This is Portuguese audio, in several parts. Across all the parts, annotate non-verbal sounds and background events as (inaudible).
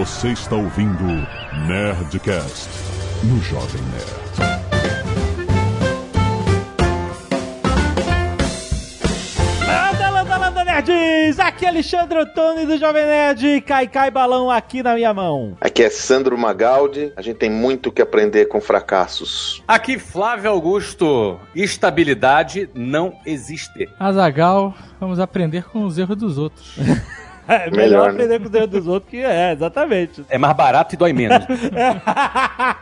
Você está ouvindo Nerdcast no Jovem Nerd. Landa, landa, landa, nerds! Aqui é Alexandre Ottoni do Jovem Nerd. Cai, cai, balão aqui na minha mão. Aqui é Sandro Magaldi. A gente tem muito que aprender com fracassos. Aqui Flávio Augusto. Estabilidade não existe. Azagal, vamos aprender com os erros dos outros. (laughs) É (laughs) melhor, Melhor, né? aprender com o dedo dos outros que é, exatamente. É mais barato e dói menos.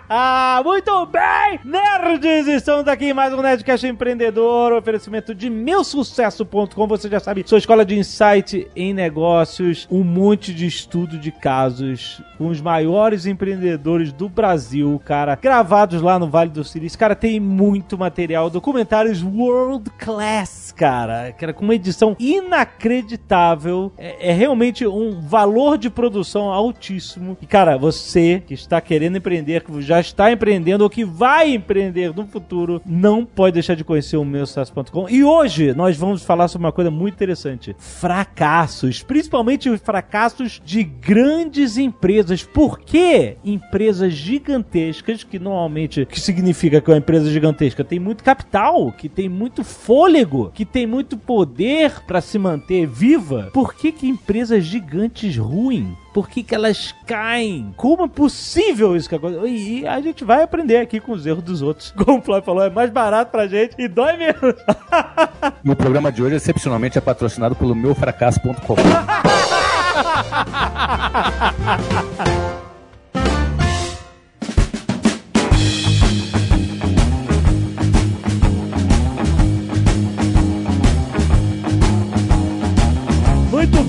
ah, (laughs) muito bem! Nerds, estamos aqui em mais um Nerdcast Empreendedor, oferecimento de meusucesso.com. Você já sabe, sua escola de insight em negócios, um monte de estudo de casos com os maiores empreendedores do Brasil, cara, gravados lá no Vale do Silício. Cara, tem muito material, documentários world class, cara, cara com uma edição inacreditável. É, é realmente um valor de produção altíssimo. E, cara, você que está querendo empreender, que já está empreendendo ou que vai empreender no futuro, não pode deixar de conhecer o meu sucesso.com. E hoje nós vamos falar sobre uma coisa muito interessante: fracassos, principalmente os fracassos de grandes empresas. Por que empresas gigantescas, que normalmente que significa que uma empresa gigantesca tem muito capital, que tem muito fôlego, que tem muito poder para se manter viva? Por que que empresas gigantes ruins? Por que, que elas caem? Como é possível isso que acontece? E a gente vai aprender aqui com os erros dos outros. (laughs) Como o Flávio falou, é mais barato pra gente e dói menos. (laughs) e o programa de hoje, excepcionalmente, é patrocinado pelo meufracasso.com. (laughs)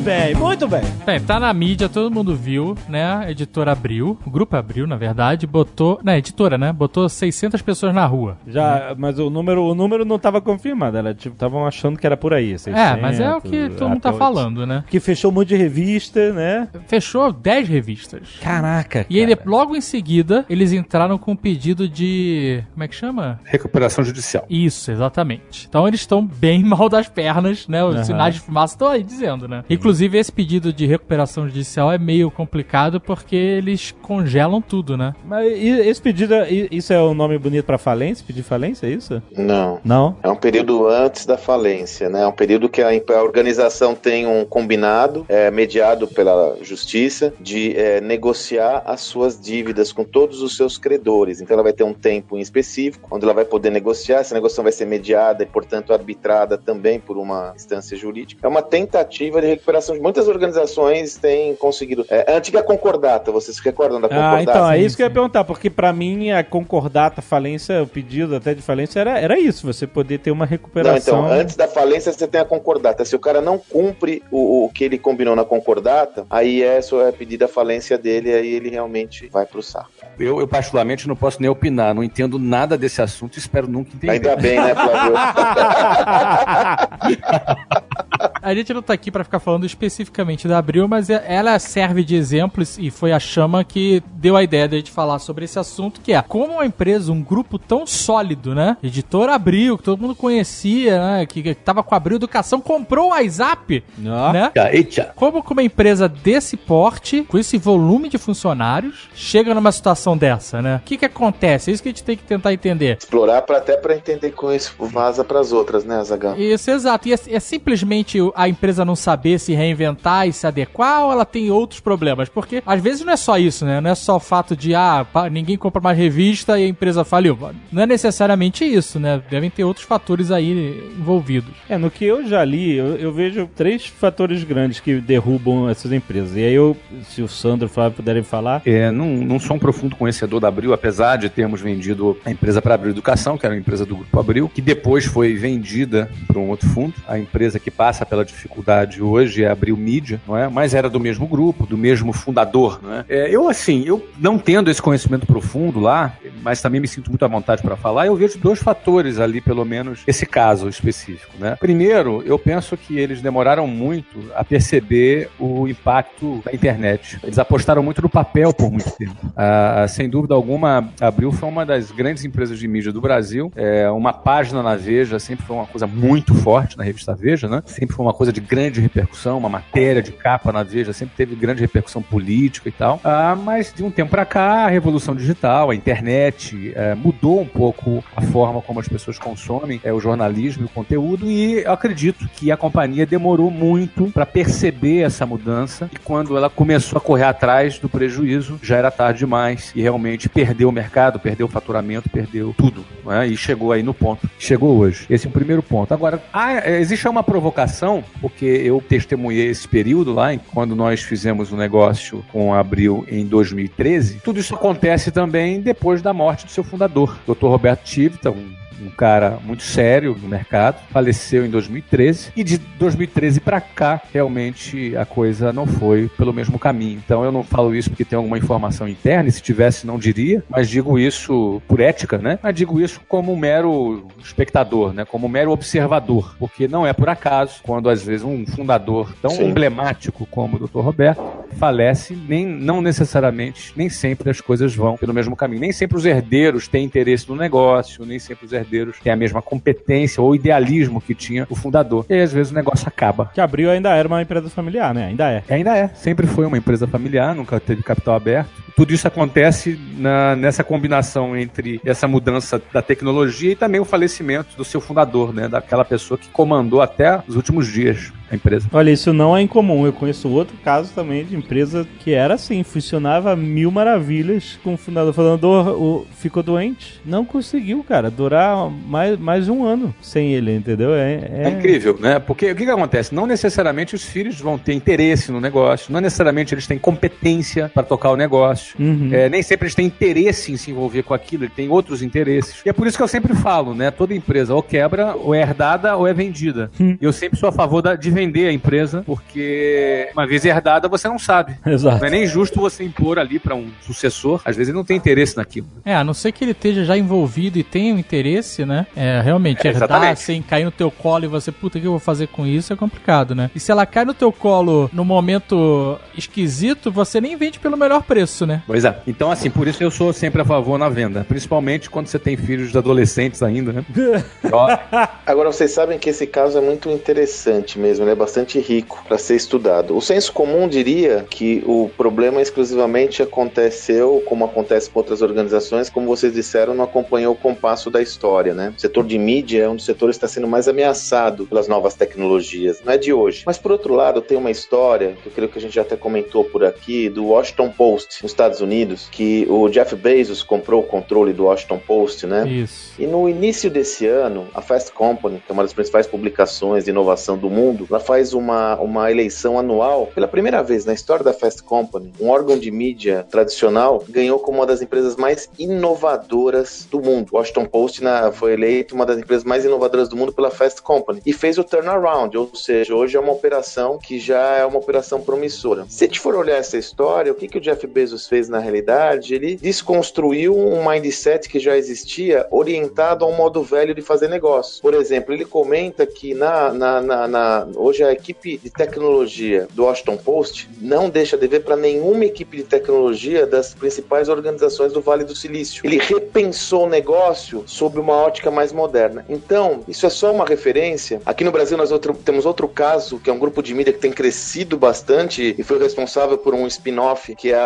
bem, muito bem. Bem, tá na mídia, todo mundo viu, né? A editora Abril, o grupo Abril, na verdade, botou. Na editora, né? Botou 600 pessoas na rua. Já, mas o número, o número não tava confirmado. Ela tipo, estavam achando que era por aí. 600, É, mas é o que todo mundo tá falando, né? Que fechou um monte de revista, né? Fechou 10 revistas. Caraca. E aí, cara. logo em seguida, eles entraram com um pedido de. Como é que chama? Recuperação judicial. Isso, exatamente. Então eles estão bem (laughs) mal das pernas, né? Os Aham. sinais de fumaça estão aí dizendo, né? Inclusive, esse pedido de recuperação judicial é meio complicado porque eles congelam tudo, né? Mas esse pedido, e- isso é o nome bonito pra falência? Pedir falência, é isso? Não. Não? É um período antes da falência, né? É um período que a, a organização tem um combinado, é, mediado pela justiça, de é, negociar as suas dívidas com todos os seus credores. Então ela vai ter um tempo em específico, onde ela vai poder negociar. Essa negociação vai ser mediada e, portanto, arbitrada também por uma instância jurídica. É uma tentativa de recuperação. Muitas organizações têm conseguido. É, a antiga concordata, vocês se recordam da concordata? Ah, então, é isso que eu ia perguntar, porque pra mim a concordata falência, o pedido até de falência era, era isso, você poder ter uma Não, recuperação. então, antes da falência você tem a concordata. Se o cara não cumpre o, o que ele combinou na concordata, aí é só é pedir a falência dele, aí ele realmente vai pro saco. Eu, eu, particularmente, não posso nem opinar. Não entendo nada desse assunto e espero nunca entender. Ainda bem, né, (laughs) Flávio? (laughs) A gente não tá aqui pra ficar falando especificamente da Abril, mas ela serve de exemplo e foi a chama que deu a ideia de a gente falar sobre esse assunto, que é como uma empresa, um grupo tão sólido, né? Editora Abril, que todo mundo conhecia, né? Que, que tava com a Abril Educação, comprou o WhatsApp, Ó. né? Eita. Como que uma empresa desse porte, com esse volume de funcionários, chega numa situação dessa, né? O que que acontece? É isso que a gente tem que tentar entender. Explorar pra, até pra entender com isso vaza pras outras, né, Zagal? Isso, exato. E é, é simplesmente a empresa não saber se reinventar e se adequar ou ela tem outros problemas? Porque às vezes não é só isso, né? Não é só o fato de, ah, ninguém compra mais revista e a empresa faliu. Não é necessariamente isso, né? Devem ter outros fatores aí envolvidos. É, no que eu já li, eu, eu vejo três fatores grandes que derrubam essas empresas. E aí eu, se o Sandro e o Flávio puderem falar. É, não, não sou um profundo conhecedor da Abril, apesar de termos vendido a empresa para Abril Educação, que era uma empresa do Grupo Abril, que depois foi vendida para um outro fundo. A empresa que passa pela dificuldade hoje é a Abril Mídia, não é? Mas era do mesmo grupo, do mesmo fundador, não é? É, eu, assim, eu não tendo esse conhecimento profundo lá, mas também me sinto muito à vontade para falar. Eu vejo dois fatores ali, pelo menos, esse caso específico, né? Primeiro, eu penso que eles demoraram muito a perceber o impacto da internet. Eles apostaram muito no papel por muito tempo. Ah, sem dúvida alguma, Abril foi uma das grandes empresas de mídia do Brasil. É, uma página na Veja sempre foi uma coisa muito forte na revista Veja, né? Sempre foi uma coisa de grande repercussão, uma matéria de capa na Veja sempre teve grande repercussão política e tal. Ah, mas de um tempo para cá, a revolução digital, a internet, é, mudou um pouco a forma como as pessoas consomem é, o jornalismo e o conteúdo e eu acredito que a companhia demorou muito para perceber essa mudança e quando ela começou a correr atrás do prejuízo, já era tarde demais e realmente perdeu o mercado, perdeu o faturamento, perdeu tudo. Né? E chegou aí no ponto. Chegou hoje. Esse é o primeiro ponto. Agora, há, existe uma provocação, porque eu testemunhei esse período lá, quando nós fizemos o um negócio com Abril em 2013. Tudo isso acontece também depois da morte do seu fundador, Dr. Roberto Tivita, um um cara muito sério no mercado, faleceu em 2013 e de 2013 para cá realmente a coisa não foi pelo mesmo caminho. Então eu não falo isso porque tem alguma informação interna, e se tivesse não diria, mas digo isso por ética, né? Mas digo isso como um mero espectador, né? Como um mero observador, porque não é por acaso quando às vezes um fundador tão Sim. emblemático como o Dr. Roberto falece, nem não necessariamente, nem sempre as coisas vão pelo mesmo caminho. Nem sempre os herdeiros têm interesse no negócio, nem sempre os herdeiros herdeiros têm a mesma competência ou idealismo que tinha o fundador. E aí, às vezes o negócio acaba. Que abriu ainda era uma empresa familiar, né? Ainda é. Ainda é. Sempre foi uma empresa familiar, nunca teve capital aberto. Tudo isso acontece na, nessa combinação entre essa mudança da tecnologia e também o falecimento do seu fundador, né? Daquela pessoa que comandou até os últimos dias a empresa. Olha, isso não é incomum. Eu conheço outro caso também de empresa que era assim, funcionava mil maravilhas com o fundador. O fundador o, ficou doente, não conseguiu, cara, durar mais, mais um ano sem ele, entendeu? É, é... é incrível, né? Porque o que, que acontece? Não necessariamente os filhos vão ter interesse no negócio, não necessariamente eles têm competência para tocar o negócio, uhum. é, nem sempre eles têm interesse em se envolver com aquilo, ele tem outros interesses. E é por isso que eu sempre falo, né? Toda empresa ou quebra, ou é herdada, ou é vendida. Hum. Eu sempre sou a favor da, de vender a empresa, porque uma vez herdada você não sabe. (laughs) Exato. Não é nem justo você impor ali para um sucessor. Às vezes ele não tem interesse naquilo. É, a não ser que ele esteja já envolvido e tenha um interesse, né? É, realmente, é, herdar sem cair no teu colo e você, puta, o que eu vou fazer com isso é complicado, né? E se ela cai no teu colo no momento esquisito, você nem vende pelo melhor preço, né? Pois é. Então, assim, por isso eu sou sempre a favor na venda. Principalmente quando você tem filhos de adolescentes ainda, né? (laughs) Agora, vocês sabem que esse caso é muito interessante mesmo, né? Bastante rico para ser estudado. O senso comum diria que o problema exclusivamente aconteceu, como acontece com outras organizações, como vocês disseram, não acompanhou o compasso da história, né? O setor de mídia é um dos setores que está sendo mais ameaçado pelas novas tecnologias, não é de hoje. Mas por outro lado, tem uma história que eu creio que a gente já até comentou por aqui do Washington Post nos Estados Unidos, que o Jeff Bezos comprou o controle do Washington Post, né? Isso. E no início desse ano, a Fast Company, que é uma das principais publicações de inovação do mundo, ela faz uma, uma eleição anual. Pela primeira vez na história da Fast Company, um órgão de mídia tradicional ganhou como uma das empresas mais inovadoras do mundo. Washington Post na, foi eleito uma das empresas mais inovadoras do mundo pela Fast Company e fez o turnaround, ou seja, hoje é uma operação que já é uma operação promissora. Se a gente for olhar essa história, o que, que o Jeff Bezos fez na realidade? Ele desconstruiu um mindset que já existia orientado a um modo velho de fazer negócio. Por exemplo, ele comenta que na, na, na, na hoje a equipe de tecnologia do Washington Post não deixa de ver para nenhuma equipe de tecnologia das principais organizações do Vale do Silício. Ele repensou o negócio sob uma ótica mais moderna. Então, isso é só uma referência. Aqui no Brasil nós outro, temos outro caso, que é um grupo de mídia que tem crescido bastante e foi responsável por um spin-off que é,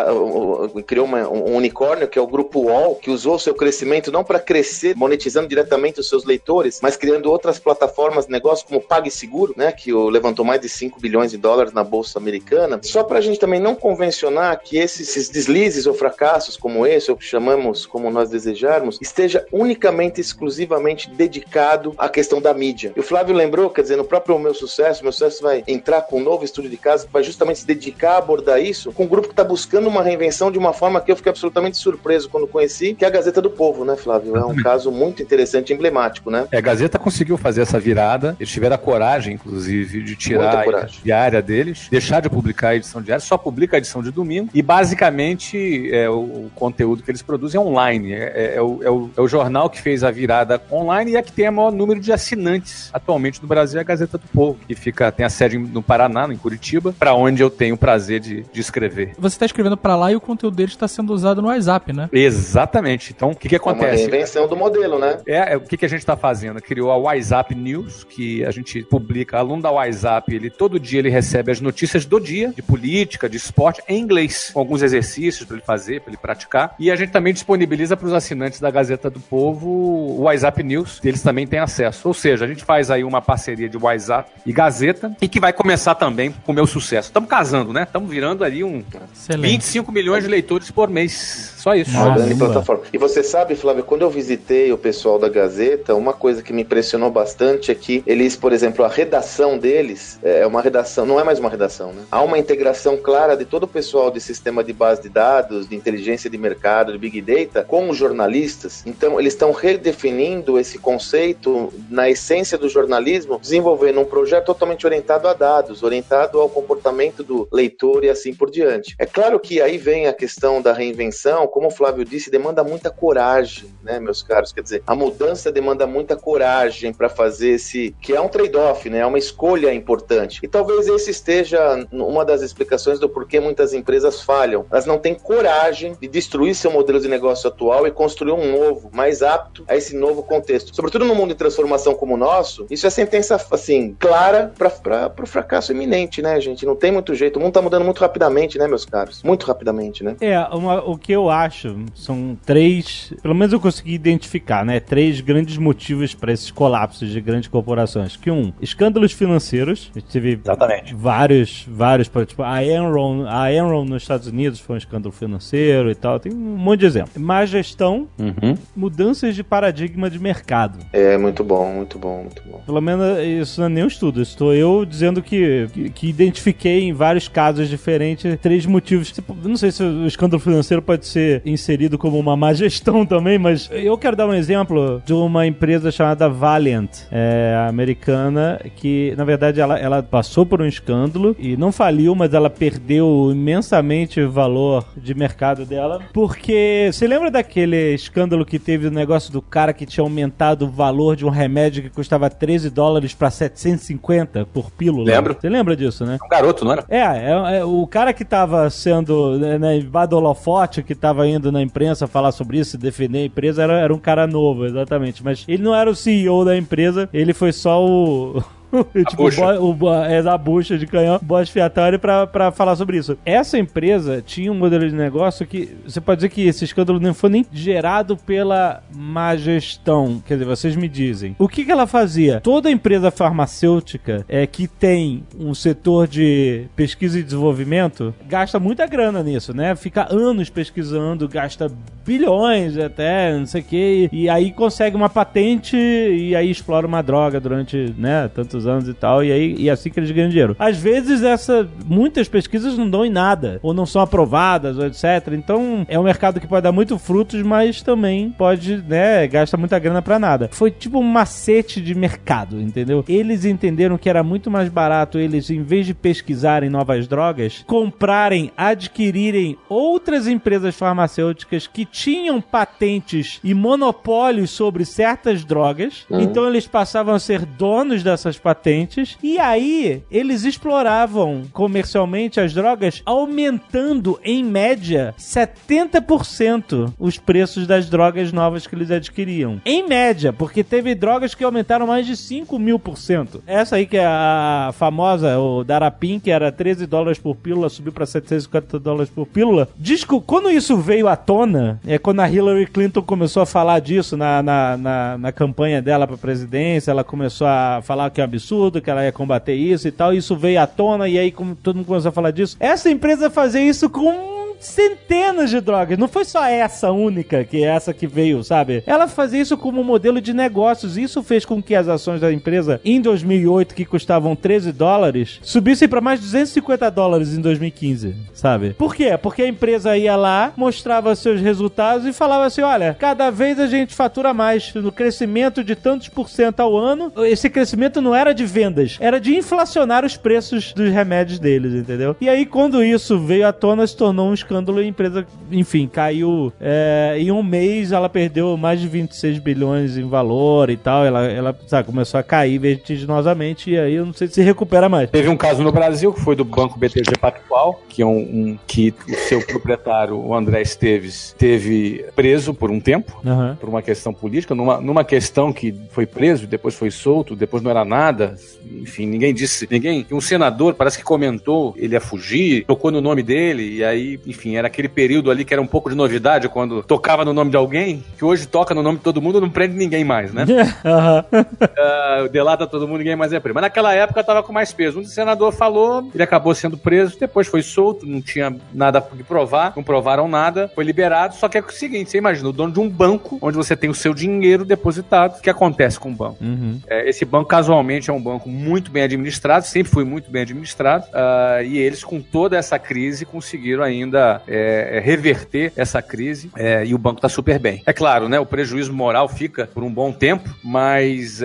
criou uma, um unicórnio, que é o grupo UOL, que usou seu crescimento não para crescer monetizando diretamente os seus leitores, mas criando outras plataformas de negócio como PagSeguro, né, que o levantou mais de 5 bilhões de dólares na bolsa americana, só para a gente também não convencionar que esses, esses deslizes ou fracassos como esse, ou que chamamos como nós desejarmos, esteja unicamente, exclusivamente dedicado à questão da mídia. E o Flávio lembrou, quer dizer, no próprio Meu Sucesso, Meu Sucesso vai entrar com um novo estúdio de casa que vai justamente se dedicar a abordar isso com um grupo que está buscando uma reinvenção de uma forma que eu fiquei absolutamente surpreso quando conheci, que é a Gazeta do Povo, né, Flávio? É um caso muito interessante e emblemático, né? É, a Gazeta conseguiu fazer essa virada. Eles tiveram a coragem, inclusive, de tirar a edição diária deles, deixar de publicar a edição diária, só publica a edição de domingo. E basicamente é, o, o conteúdo que eles produzem é online. É, é, é, o, é, o, é o jornal que fez a virada online e é que tem o maior número de assinantes atualmente no Brasil, é a Gazeta do Povo, que fica, tem a sede no Paraná, em Curitiba, para onde eu tenho o prazer de, de escrever. Você está escrevendo para lá e o conteúdo deles está sendo usado no WhatsApp, né? Exatamente. Então, o que, que acontece? É uma reinvenção do modelo, né? É, é o que, que a gente está fazendo? Criou a WhatsApp News, que a gente publica, aluno da WhatsApp, ele todo dia ele recebe as notícias do dia, de política, de esporte, em inglês, com alguns exercícios para ele fazer, para ele praticar. E a gente também disponibiliza para os assinantes da Gazeta do Povo o WhatsApp News, eles também têm acesso. Ou seja, a gente faz aí uma parceria de WhatsApp e Gazeta, e que vai começar também com o meu sucesso. Estamos casando, né? Estamos virando ali um Excelente. 25 milhões de leitores por mês. Só isso. Uma grande plataforma. E você sabe, Flávio, quando eu visitei o pessoal da Gazeta, uma coisa que me impressionou bastante é que eles, por exemplo, a redação deles é uma redação, não é mais uma redação, né? Há uma integração clara de todo o pessoal de sistema de base de dados, de inteligência de mercado, de Big Data, com os jornalistas. Então, eles estão redefinindo esse conceito na essência do jornalismo, desenvolvendo um projeto totalmente orientado a dados, orientado ao comportamento do leitor e assim por diante. É claro que aí vem a questão da reinvenção, como o Flávio disse, demanda muita coragem, né, meus caros? Quer dizer, a mudança demanda muita coragem para fazer esse. que é um trade-off, né? É uma escolha importante. E talvez esse esteja uma das explicações do porquê muitas empresas falham. Elas não têm coragem de destruir seu modelo de negócio atual e construir um novo, mais apto a esse novo contexto. Sobretudo no mundo de transformação como o nosso, isso é sentença, assim, clara para o fracasso iminente, né, gente? Não tem muito jeito. O mundo tá mudando muito rapidamente, né, meus caros? Muito rapidamente, né? É, uma, o que eu acho são três, pelo menos eu consegui identificar, né? Três grandes motivos para esses colapsos de grandes corporações. Que um, escândalos financeiros. A gente teve Exatamente. vários, vários, tipo, a Enron, a Enron nos Estados Unidos foi um escândalo financeiro e tal. Tem um monte de exemplo. Má gestão, uhum. mudanças de paradigma de mercado. É, muito bom, muito bom, muito bom. Pelo menos isso não é nem um estudo. Estou eu dizendo que, que, que identifiquei em vários casos diferentes três motivos. Tipo, não sei se o escândalo financeiro pode ser inserido como uma má gestão (laughs) também, mas eu quero dar um exemplo de uma empresa chamada Valiant, é, americana, que na verdade ela, ela passou por um escândalo e não faliu, mas ela perdeu imensamente o valor de mercado dela, porque você lembra daquele escândalo que teve o negócio do cara que tinha aumentado o valor de um remédio que custava 13 dólares para 750 por pílula? Lembro. Você lembra disso, né? Um garoto, não era? É, é, é o cara que tava sendo, né, né Badolofote, que tava indo na imprensa falar sobre isso, defender a empresa, era, era um cara novo, exatamente. Mas ele não era o CEO da empresa, ele foi só o. (laughs) tipo, o, o, é da bucha de canhão, boa expiatório pra, pra falar sobre isso. Essa empresa tinha um modelo de negócio que você pode dizer que esse escândalo não foi nem gerado pela má gestão. Quer dizer, vocês me dizem. O que, que ela fazia? Toda empresa farmacêutica é, que tem um setor de pesquisa e desenvolvimento gasta muita grana nisso, né? Fica anos pesquisando, gasta bilhões até, não sei o que, e aí consegue uma patente e aí explora uma droga durante, né, tantos anos e tal, e aí e é assim que eles ganham dinheiro. Às vezes essa muitas pesquisas não dão em nada, ou não são aprovadas, ou etc. Então é um mercado que pode dar muito frutos, mas também pode, né, gasta muita grana para nada. Foi tipo um macete de mercado, entendeu? Eles entenderam que era muito mais barato eles, em vez de pesquisarem novas drogas, comprarem, adquirirem outras empresas farmacêuticas que tinham patentes e monopólios sobre certas drogas. Uhum. Então eles passavam a ser donos dessas patentes. E aí eles exploravam comercialmente as drogas, aumentando em média 70% os preços das drogas novas que eles adquiriam. Em média, porque teve drogas que aumentaram mais de 5 mil por cento. Essa aí que é a famosa, o Darapin, que era 13 dólares por pílula, subiu para 750 dólares por pílula. Que quando isso veio à tona, é quando a Hillary Clinton começou a falar disso na, na, na, na campanha dela para presidência, ela começou a falar que um absurdo, que ela ia combater isso e tal. Isso veio à tona e aí como todo mundo começou a falar disso. Essa empresa fazia isso com centenas de drogas. Não foi só essa única, que é essa que veio, sabe? Ela fazia isso como modelo de negócios. Isso fez com que as ações da empresa em 2008, que custavam 13 dólares, subissem para mais de 250 dólares em 2015, sabe? Por quê? Porque a empresa ia lá, mostrava seus resultados e falava assim: olha, cada vez a gente fatura mais no crescimento de tantos por cento ao ano. Esse crescimento não era de vendas, era de inflacionar os preços dos remédios deles, entendeu? E aí, quando isso veio à tona, se tornou um escândalo e a empresa, enfim, caiu. É, em um mês ela perdeu mais de 26 bilhões em valor e tal. Ela, ela sabe, começou a cair vertiginosamente e aí eu não sei se recupera mais. Teve um caso no Brasil que foi do Banco BTG Pactual, que é um, um que o seu proprietário, o André Esteves, teve preso por um tempo, Aham. por uma questão política, numa, numa questão que foi preso, depois foi solto, depois não era nada. Enfim, ninguém disse. Ninguém. Um senador parece que comentou ele ia fugir, tocou no nome dele, e aí, enfim, era aquele período ali que era um pouco de novidade quando tocava no nome de alguém, que hoje toca no nome de todo mundo não prende ninguém mais, né? (laughs) Aham. Ah, delata todo mundo, ninguém mais é preso. Mas naquela época tava com mais peso. Um senador falou, ele acabou sendo preso, depois foi solto, não tinha nada que provar, não provaram nada, foi liberado. Só que é o seguinte: você imagina, o dono de um banco, onde você tem o seu dinheiro depositado, o que acontece com o banco? Uhum. É, esse banco, casualmente, é um banco muito bem administrado, sempre foi muito bem administrado, ah, e eles, com toda essa crise, conseguiram ainda é, é, reverter essa crise, é, e o banco está super bem. É claro, né, o prejuízo moral fica por um bom tempo, mas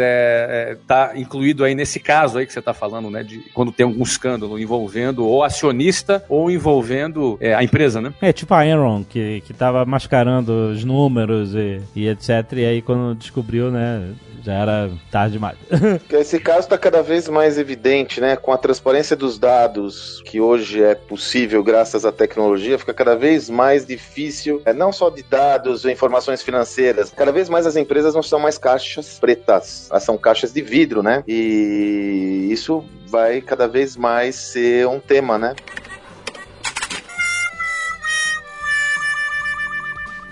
está incluído aí nesse caso aí que você está falando, né, de quando tem algum escândalo envolvendo ou acionista ou envolvendo é, a empresa, né? É tipo a Enron, que, que tava mascarando os números e, e etc. E aí quando descobriu, né, já era tarde demais. (laughs) Esse caso está cada vez mais evidente, né? Com a transparência dos dados, que hoje é possível graças à tecnologia, fica cada vez mais difícil, é, não só de dados informações financeiras, cada vez mais as empresas não são mais caixas pretas, são caixas de vidro, né? E isso vai cada vez mais ser um tema, né?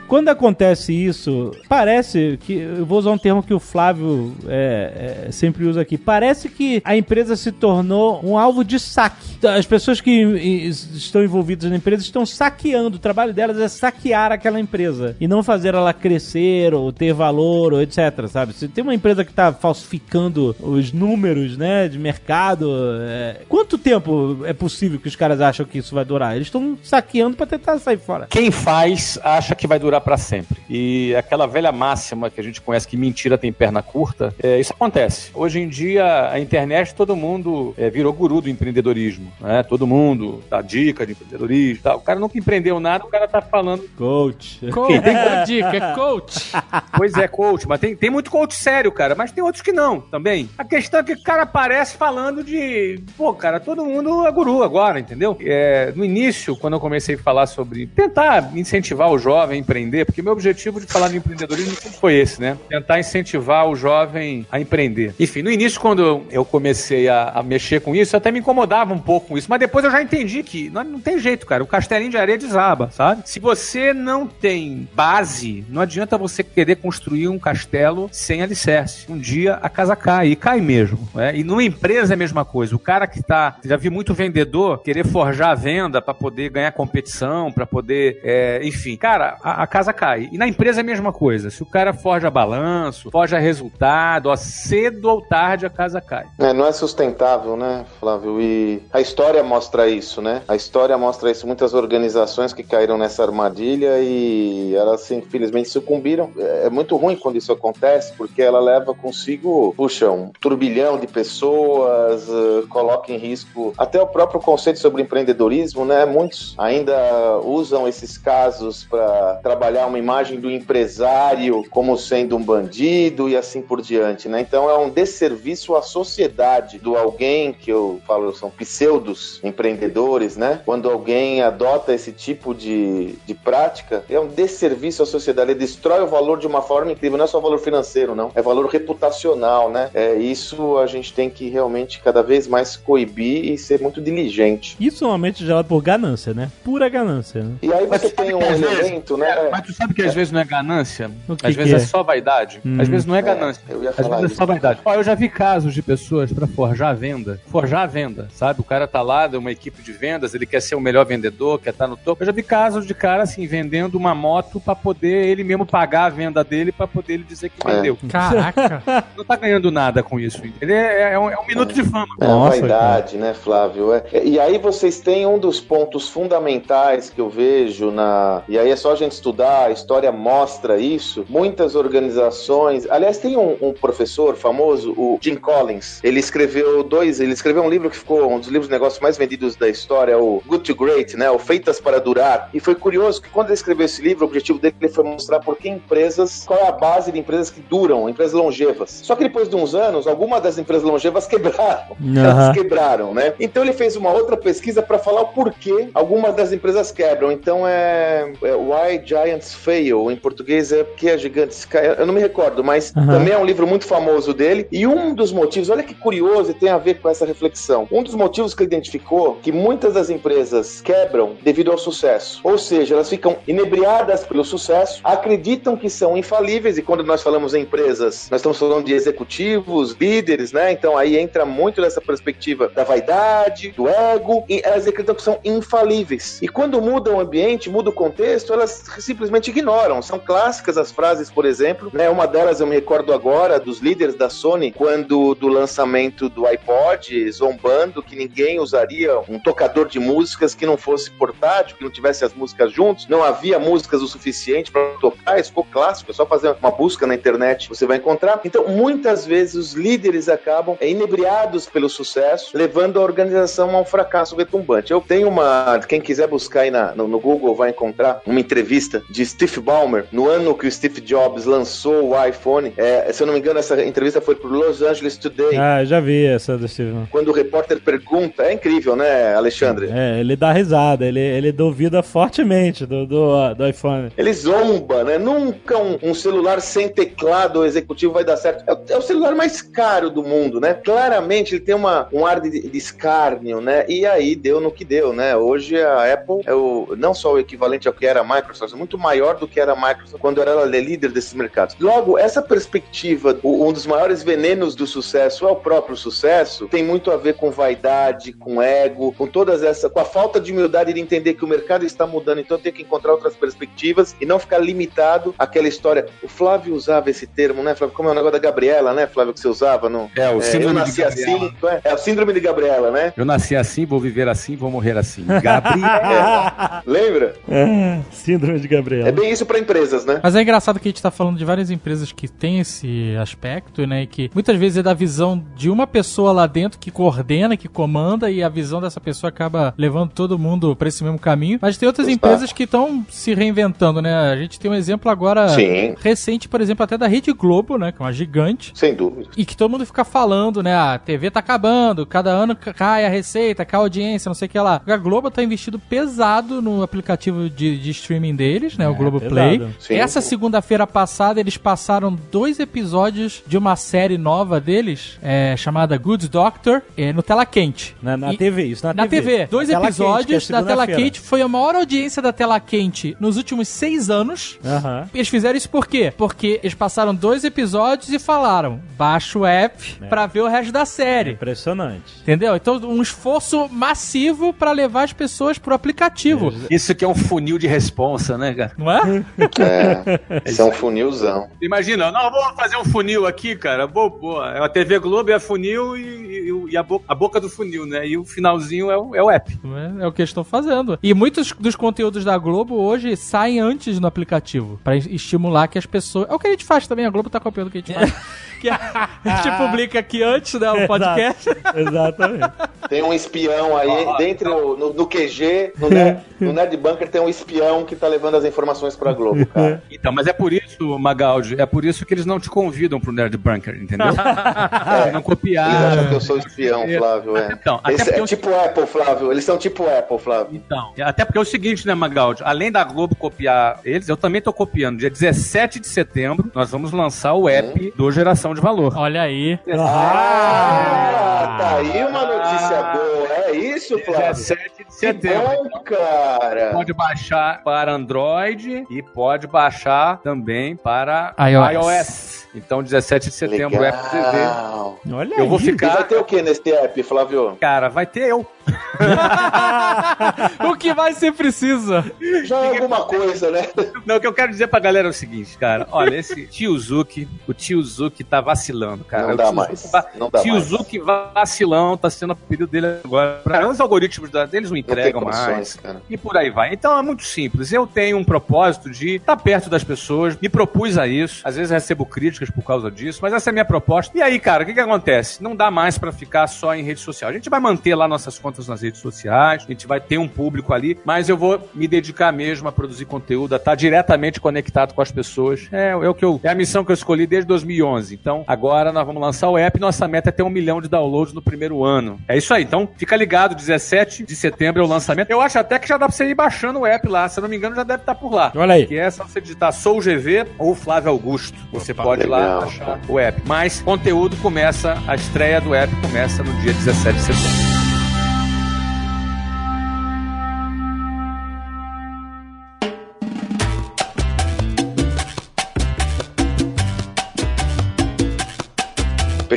Quando acontece isso, parece que. Eu vou usar um termo que o Flávio é, é, sempre usa aqui. Parece que a empresa se tornou um alvo de saque. As pessoas que estão envolvidas na empresa estão saqueando. O trabalho delas é saquear aquela empresa e não fazer ela crescer ou ter valor ou etc. Sabe? Se tem uma empresa que está falsificando os números né, de mercado, é, quanto tempo é possível que os caras acham que isso vai durar? Eles estão saqueando para tentar sair fora. Quem faz acha que vai durar para sempre. E aquela velha máxima que a gente conhece que mentira tem perna curta, é, isso acontece. Hoje em dia, a internet, todo mundo é, virou guru do empreendedorismo. Né? Todo mundo dá dica de empreendedorismo. Tal. O cara nunca empreendeu nada, o cara tá falando. Coach. Coach, tem dica, é coach. Pois é, coach, mas tem, tem muito coach sério, cara, mas tem outros que não também. A questão é que o cara aparece falando de. Pô, cara, todo mundo é guru agora, entendeu? É, no início, quando eu comecei a falar sobre tentar incentivar o jovem a empreender, porque meu objetivo de falar de empreendedorismo foi esse, né? Tentar incentivar o jovem a empreender. Enfim, no início, quando eu comecei a, a mexer com isso, eu até me incomodava um pouco com isso, mas depois eu já entendi que não, não tem jeito, cara. O castelinho de areia desaba, sabe? Se você não tem base, não adianta você querer construir um castelo sem alicerce. Um dia a casa cai, e cai mesmo. Né? E numa empresa é a mesma coisa. O cara que tá. Já vi muito vendedor querer forjar a venda para poder ganhar competição, para poder. é, enfim, cara, a, a casa cai. E na empresa é a mesma coisa. Se o cara forja balanço, forja resultado, ó, cedo ou tarde a casa cai. É, não é sustentável, né, Flávio? E a história mostra isso, né? A história mostra isso. Muitas organizações que caíram nessa armadilha e elas, infelizmente, sucumbiram. É muito ruim quando isso acontece, porque ela leva consigo, puxa, um turbilhão de pessoas, uh, coloca em risco até o próprio conceito sobre empreendedorismo, né? Muitos ainda usam esses casos para trabalhar uma imagem do empresário como sendo um bandido e assim por diante, né? Então é um desserviço à sociedade do alguém que eu falo são pseudos empreendedores, né? Quando alguém adota esse tipo de, de prática, é um desserviço à sociedade. Ele destrói o valor de uma forma incrível. Não é só valor financeiro, não. É valor reputacional, né? É isso a gente tem que realmente cada vez mais coibir e ser muito diligente. Isso normalmente gerado por ganância, né? Pura ganância, né? E aí você tem um elemento, né? Mas tu sabe que às vezes não é ganância? Às que vezes é? é? só vaidade. Às vezes não é ganância. eu ia Às vezes é isso. só vaidade. Ó, eu já vi casos de pessoas pra forjar a venda. Forjar a venda, sabe? O cara tá lá, de uma equipe de vendas, ele quer ser o melhor vendedor, quer estar no topo. Eu já vi casos de cara, assim, vendendo uma moto pra poder ele mesmo pagar a venda dele pra poder ele dizer que É. vendeu. Caraca. (laughs) Não tá ganhando nada com isso. Ele é, é um, é um minuto de fama. É Nossa, vaidade, né, Flávio? É. E aí vocês têm um dos pontos fundamentais que eu vejo na. E aí é só a gente estudar, a história mostra isso. Muitas organizações. Aliás, tem um, um professor famoso, o Jim Collins. Ele escreveu dois. Ele escreveu um livro que ficou um dos livros de negócios mais vendidos da história, o Good to Great, né? O Feitas para Durar. E foi curioso que quando ele escreveu esse livro, o objetivo dele foi mostrar por que empresas, qual é a base de empresas que duram, empresas longevas. Só que depois de uns anos, algumas das empresas longevas quebraram. Elas Aham. quebraram, né? Então ele fez uma outra pesquisa para falar o porquê algumas das empresas quebram. Então é, é Why Giants Fail, em português é porque as gigantes caem. Eu não me recordo, mas Aham. também é um livro muito famoso dele. E um dos motivos, olha que curioso e tem a ver com essa reflexão. Um dos motivos que ele identificou que muitas das empresas quebram devido ao sucesso. Ou seja, elas ficam inebriadas pelo sucesso, acreditam que são infalíveis, e quando nós falamos em empresas, nós estamos falando de executivos, líderes, né? Então aí entra muito dessa perspectiva da vaidade, do ego, e elas acreditam que são infalíveis. E quando muda o ambiente, muda o contexto, elas simplesmente ignoram. São clássicas as frases, por exemplo, né? Uma delas eu me recordo agora dos líderes da Sony, quando do lançamento do iPod, zombando que ninguém usaria um tocador de músicas que não fosse portátil, que não tivesse as músicas juntos, não havia músicas o suficiente para tocar, isso ficou clássico, é só fazer uma busca na internet, você vai encontrar. Então, muitas vezes os líderes acabam inebriados pelo sucesso, levando a organização a um fracasso retumbante. Eu tenho uma, quem quiser buscar aí na- no, no Google vai encontrar uma entrevista de Steve Ballmer no ano que o Steve Jobs lançou o iPhone. É, se eu não me engano, essa entrevista foi pro Los Angeles Today. Ah, já vi essa do Steven. Quando o repórter pergunta, é incrível, né, Alexandre? É, ele dá risada, ele, ele duvida fortemente do, do, do iPhone. Ele zomba, né? Nunca um, um celular sem teclado executivo vai dar certo. É o, é o celular mais caro do mundo, né? Claramente ele tem uma, um ar de, de escárnio, né? E aí deu no que deu, né? Hoje a Apple é o, não só o equivalente ao que era a Microsoft, é muito maior do que era a Microsoft quando era líder desses mercados. Logo, essa perspectiva, um dos maiores venenos do sucesso é o próprio sucesso, tem muito a ver com vaidade, com ego, com todas essas, com a falta de humildade de entender que o mercado está mudando, então tem que encontrar outras perspectivas e não ficar limitado àquela história. O Flávio usava esse termo, né, Flávio? Como é o negócio da Gabriela, né, Flávio, que você usava? No, É, o é, eu síndrome de nasci Gabriela. assim, é, é o síndrome de Gabriela, né? Eu nasci assim, vou viver assim, vou morrer assim. Gabriel. (laughs) Lembra? É, Síndrome de Gabriel. É bem isso para empresas, né? Mas é engraçado que a gente tá falando de várias empresas que têm esse aspecto, né? E que muitas vezes é da visão de uma pessoa lá dentro que coordena, que comanda, e a visão dessa pessoa acaba levando todo mundo pra esse mesmo caminho. Mas tem outras Exato. empresas que estão se reinventando, né? A gente tem um exemplo agora Sim. recente, por exemplo, até da Rede Globo, né? Que é uma gigante. Sem dúvida. E que todo mundo fica falando, né? A TV tá acabando, cada ano ca- cai a receita, cai a audiência, não sei o que lá. A Globo tá investindo pesado no aplicativo de, de streaming deles, né? o Globo pesado. Play. Sim. Essa segunda-feira passada, eles passaram dois episódios de uma série nova deles, é, chamada Good Doctor, é, no Tela Quente. Na, na E- TV, isso na, na TV, dois Na tela quente, que é episódios da Tela. Quente. Foi a maior audiência da Tela Quente nos últimos seis anos. Aham. Eles fizeram isso por quê? Porque eles passaram dois episódios e falaram: baixa o app É. pra ver o resto da série. Impressionante. Entendeu? Então, um esforço massivo pra levar as pessoas pro aplicativo. Isso que é um funil de responsa, né, cara? Não é? É, isso é um funilzão. Imagina, não, vou fazer um funil aqui, cara. Vou, pô, é a TV Globo, é a funil e, e- e a, boca, a boca do funil, né? E o finalzinho é o, é o app. É? É o que eles estão fazendo. E muitos dos conteúdos da Globo hoje saem antes no aplicativo. Pra es- estimular que as pessoas. É o que a gente faz também. A Globo tá copiando o que a gente faz. (laughs) que a, a gente publica aqui antes, né? O podcast. Exatamente. Tem um espião aí, dentro no, no QG, no, Nerd, no Nerd Bunker tem um espião que tá levando as informações pra Globo, cara. (laughs) Então, mas é por isso, Magaldi, é por isso que eles não te convidam pro Nerd Bunker, entendeu? (laughs) Pra não Eles copiar. acham que eu sou espião, Flávio, é. Então, até Esse porque é eu- tipo Apple, Flávio. Eles são tipo Apple, Flávio. Então, até porque é o seguinte, né, Magaldi? Além da Globo copiar eles, eu também tô copiando. Dia 17 de setembro, nós vamos lançar o app do Geração de Valor. Olha aí. Ah, tá aí uma notícia boa, é isso, Flávio? 17 de Que setembro. bom, cara. Pode baixar para Android e pode baixar também para iOS. Então, 17 de setembro, é Apple TV. Legal. Olha Eu vou aí. E ficar. vai ter o que nesse app, Flávio? Cara, vai ter eu. (laughs) o que mais você precisa? Já é alguma coisa, né? Não, o que eu quero dizer pra galera é o seguinte, cara. Olha, esse tio Zuki, o tio Zuki tá vacilando, cara. Não O dá tio mais. Zuki va- Não dá tio mais. Zuki vacilão, tá sendo o apelido dele agora. Cara, os algoritmos da- deles não Não entregam condições, mais. cara. E por aí vai. Então é muito simples. Eu tenho um propósito de estar perto das pessoas, me propus a isso. Às vezes recebo críticas por causa disso, mas essa é a minha proposta. E aí, cara, o que, que acontece? Não dá mais pra ficar só em rede social. A gente vai manter lá nossas contas nas redes sociais, a gente vai ter um público ali, mas eu vou me dedicar mesmo a produzir conteúdo, a estar diretamente conectado com as pessoas. É, é o que eu, é a missão que eu escolhi desde 2011. Então, agora nós vamos lançar o app. Nossa meta é ter um milhão de downloads no primeiro ano. É isso aí. Então, fica ligado. 17 de setembro é o lançamento. Eu acho até que já dá pra você ir baixando o app lá. Se eu não me engano, já deve estar por lá. Olha aí. Que é só você digitar Sou GV ou Flávio Augusto. Você pode ir lá achar o app. Mas conteúdo começa, a estreia do app começa no dia 17 de setembro.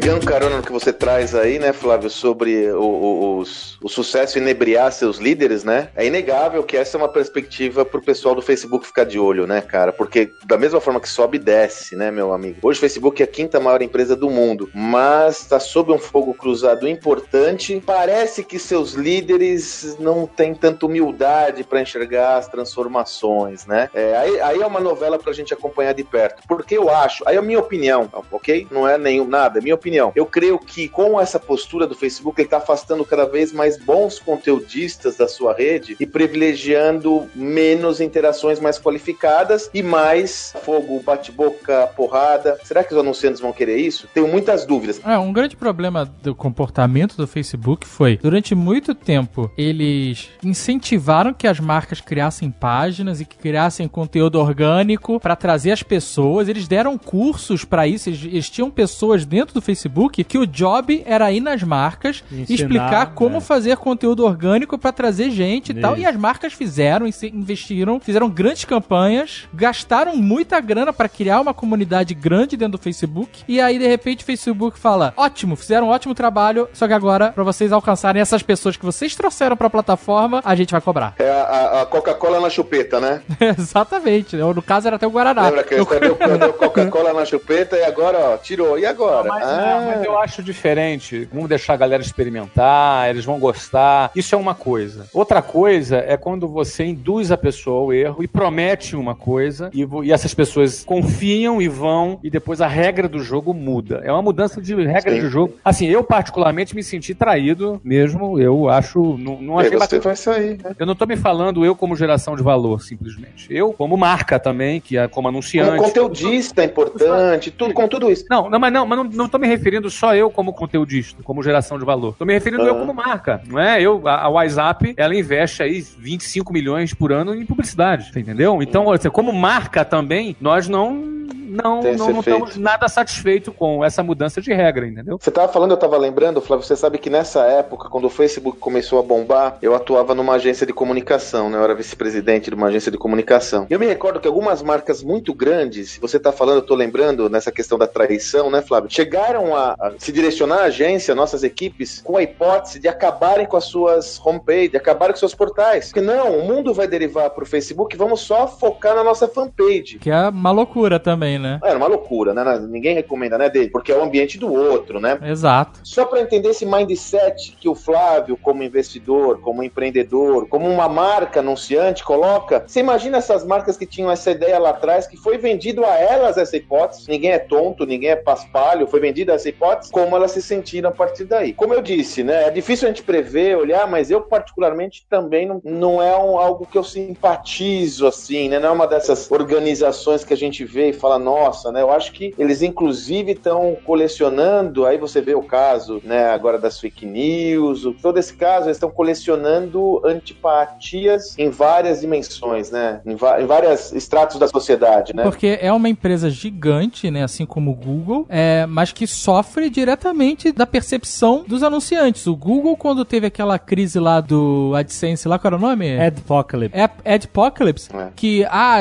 Pegando carona no que você traz aí, né, Flávio, sobre o, o- os- o sucesso inebriar seus líderes, né? É inegável que essa é uma perspectiva pro pessoal do Facebook ficar de olho, né, cara? Porque da mesma forma que sobe, desce, né, meu amigo? Hoje o Facebook é a quinta maior empresa do mundo, mas tá sob um fogo cruzado importante. Parece que seus líderes não têm tanta humildade para enxergar as transformações, né? É, aí, aí é uma novela pra gente acompanhar de perto. Porque eu acho, aí é a minha opinião, ok? Não é nenhum nada, é minha opinião. Eu creio que com essa postura do Facebook, ele tá afastando cada vez mais bons conteudistas da sua rede e privilegiando menos interações mais qualificadas e mais fogo, bate-boca, porrada. Será que os anunciantes vão querer isso? Tenho muitas dúvidas. É, um grande problema do comportamento do Facebook foi, durante muito tempo, eles incentivaram que as marcas criassem páginas e que criassem conteúdo orgânico para trazer as pessoas. Eles deram cursos para isso, eles, eles tinham pessoas dentro do Facebook que o job era ir nas marcas e Ensinar, explicar como né? fazer conteúdo orgânico para trazer gente e tal. E as marcas fizeram, e se- investiram, fizeram grandes campanhas, gastaram muita grana para criar uma comunidade grande dentro do Facebook. E aí, de repente, o Facebook fala: ótimo, fizeram um ótimo trabalho, só que agora, para vocês alcançarem essas pessoas que vocês trouxeram para a plataforma, a gente vai cobrar. É a, a- Coca-Cola na chupeta, né? (laughs) Exatamente. No caso, era até o Guaraná. Lembra que Eu- deu, (laughs) deu Coca-Cola na chupeta e agora, ó, tirou. E agora? Mas, Ah, não, mas eu acho diferente. Vamos deixar a galera experimentar, eles vão gostar. Isso é uma coisa. Outra coisa é quando você induz a pessoa ao erro e promete uma coisa e, e essas pessoas confiam e vão e depois a regra do jogo muda. É uma mudança de regra Sim. de jogo. Assim, eu particularmente me senti traído mesmo. Eu acho. Não, não achei você vai sair, né? Eu não tô me falando eu como geração de valor, simplesmente. Eu como marca também, que é como anunciante. Como conteudista é importante, tudo, com tudo isso. Não, não, mas não, mas não, não tô me referindo só eu como conteudista, como geração de valor. Tô me referindo eu Ah. como marca, não é? Eu, a, a WhatsApp, ela investe aí 25 milhões por ano em publicidade, entendeu? Então, olha, como marca também, nós não não, não, não estamos nada satisfeitos com essa mudança de regra, entendeu? Você tava falando, eu tava lembrando, Flávio, você sabe que nessa época, quando o Facebook começou a bombar, eu atuava numa agência de comunicação, né? Eu era vice-presidente de uma agência de comunicação. Eu me recordo que algumas marcas muito grandes, você tá falando, eu tô lembrando nessa questão da traição, né, Flávio? Chegaram a, a se direcionar à agência, nossas equipes, com a hipótese de acabarem com as suas homepage, de acabarem com seus portais. Porque não, o mundo vai derivar pro Facebook, vamos só focar na nossa fanpage. Que é uma loucura também, né? Era uma loucura, né? Ninguém recomenda, né, dele? Porque é o ambiente do outro, né? Exato. Só para entender esse mindset que o Flávio, como investidor, como empreendedor, como uma marca anunciante, coloca. Você imagina essas marcas que tinham essa ideia lá atrás, que foi vendido a elas essa hipótese. Ninguém é tonto, ninguém é paspalho, foi vendida essa hipótese. Como elas se sentiram a partir daí. Como eu disse, né? É difícil a gente prever, olhar, mas eu, particularmente, também não, não é um- algo que eu simpatizo, assim, né? Não é uma dessas organizações que a gente vê e fala, nossa, né? Eu acho que eles inclusive estão colecionando, aí você vê o caso, né, agora das fake news, o- todo esse caso, eles estão colecionando antipatias em várias dimensões, né? Em, em vários estratos da sociedade, né? Porque é uma empresa gigante, né? Assim como o Google, é, mas que sofre diretamente da percepção dos anunciantes. O Google, quando teve aquela crise lá do AdSense, lá qual era o nome? Adpocalypse. Ad- Adpocalypse, É. que ah,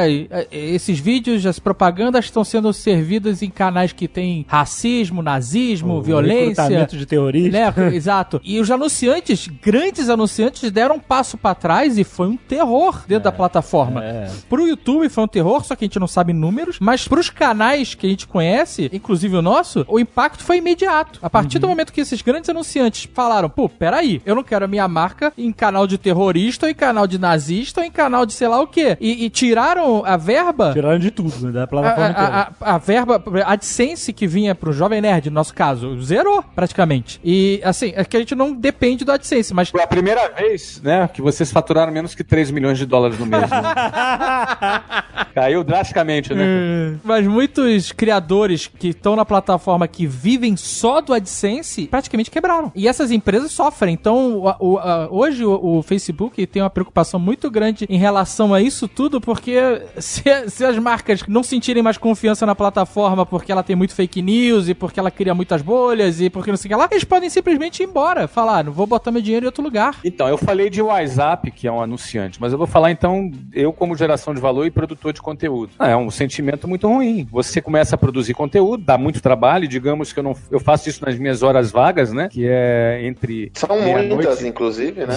esses vídeos, as propagandas estão sendo servidas em canais que tem racismo, nazismo, O violência. recrutamento de terroristas. Né? (laughs) Exato. E os anunciantes, grandes anunciantes, deram um passo pra trás e foi um terror dentro da plataforma. É. Pro YouTube foi um terror, só que a gente não sabe números, mas pros canais que a gente conhece, inclusive o nosso, o impacto foi imediato. A partir do momento que esses grandes anunciantes falaram, pô, peraí, eu não quero a minha marca em canal de terrorista, ou em canal de nazista, ou em canal de sei lá o quê. E, e tiraram a verba Tiraram de tudo, né? Da a, plataforma inteira. a, a, a verba, a AdSense que vinha pro Jovem Nerd, no nosso caso, zerou praticamente. E assim, é que a gente não depende do AdSense, mas Foi a primeira vez, né, que vocês faturaram menos que 3 milhões de dólares no mês. né? (laughs) Caiu drasticamente, né? Mas muitos criadores que estão na plataforma que vivem só do AdSense praticamente quebraram. E essas empresas sofrem. Então, o- o- a- hoje o, o Facebook tem uma preocupação muito grande em relação a isso tudo, porque (laughs) se, se as marcas não sentirem mais confiança na plataforma porque ela tem muito fake news e porque ela cria muitas bolhas e porque não sei o que lá, eles podem simplesmente ir embora. Falar, "Ah, não vou botar meu dinheiro em outro lugar. Então, eu falei de WhatsApp, que é um anunciante, mas eu vou falar então, eu como geração de valor e produtor de conteúdo. Ah, É um sentimento muito ruim. Você começa a produzir conteúdo, dá muito trabalho, digamos que eu não eu faço isso nas minhas horas vagas, né? Que é entre São muitas, inclusive, né?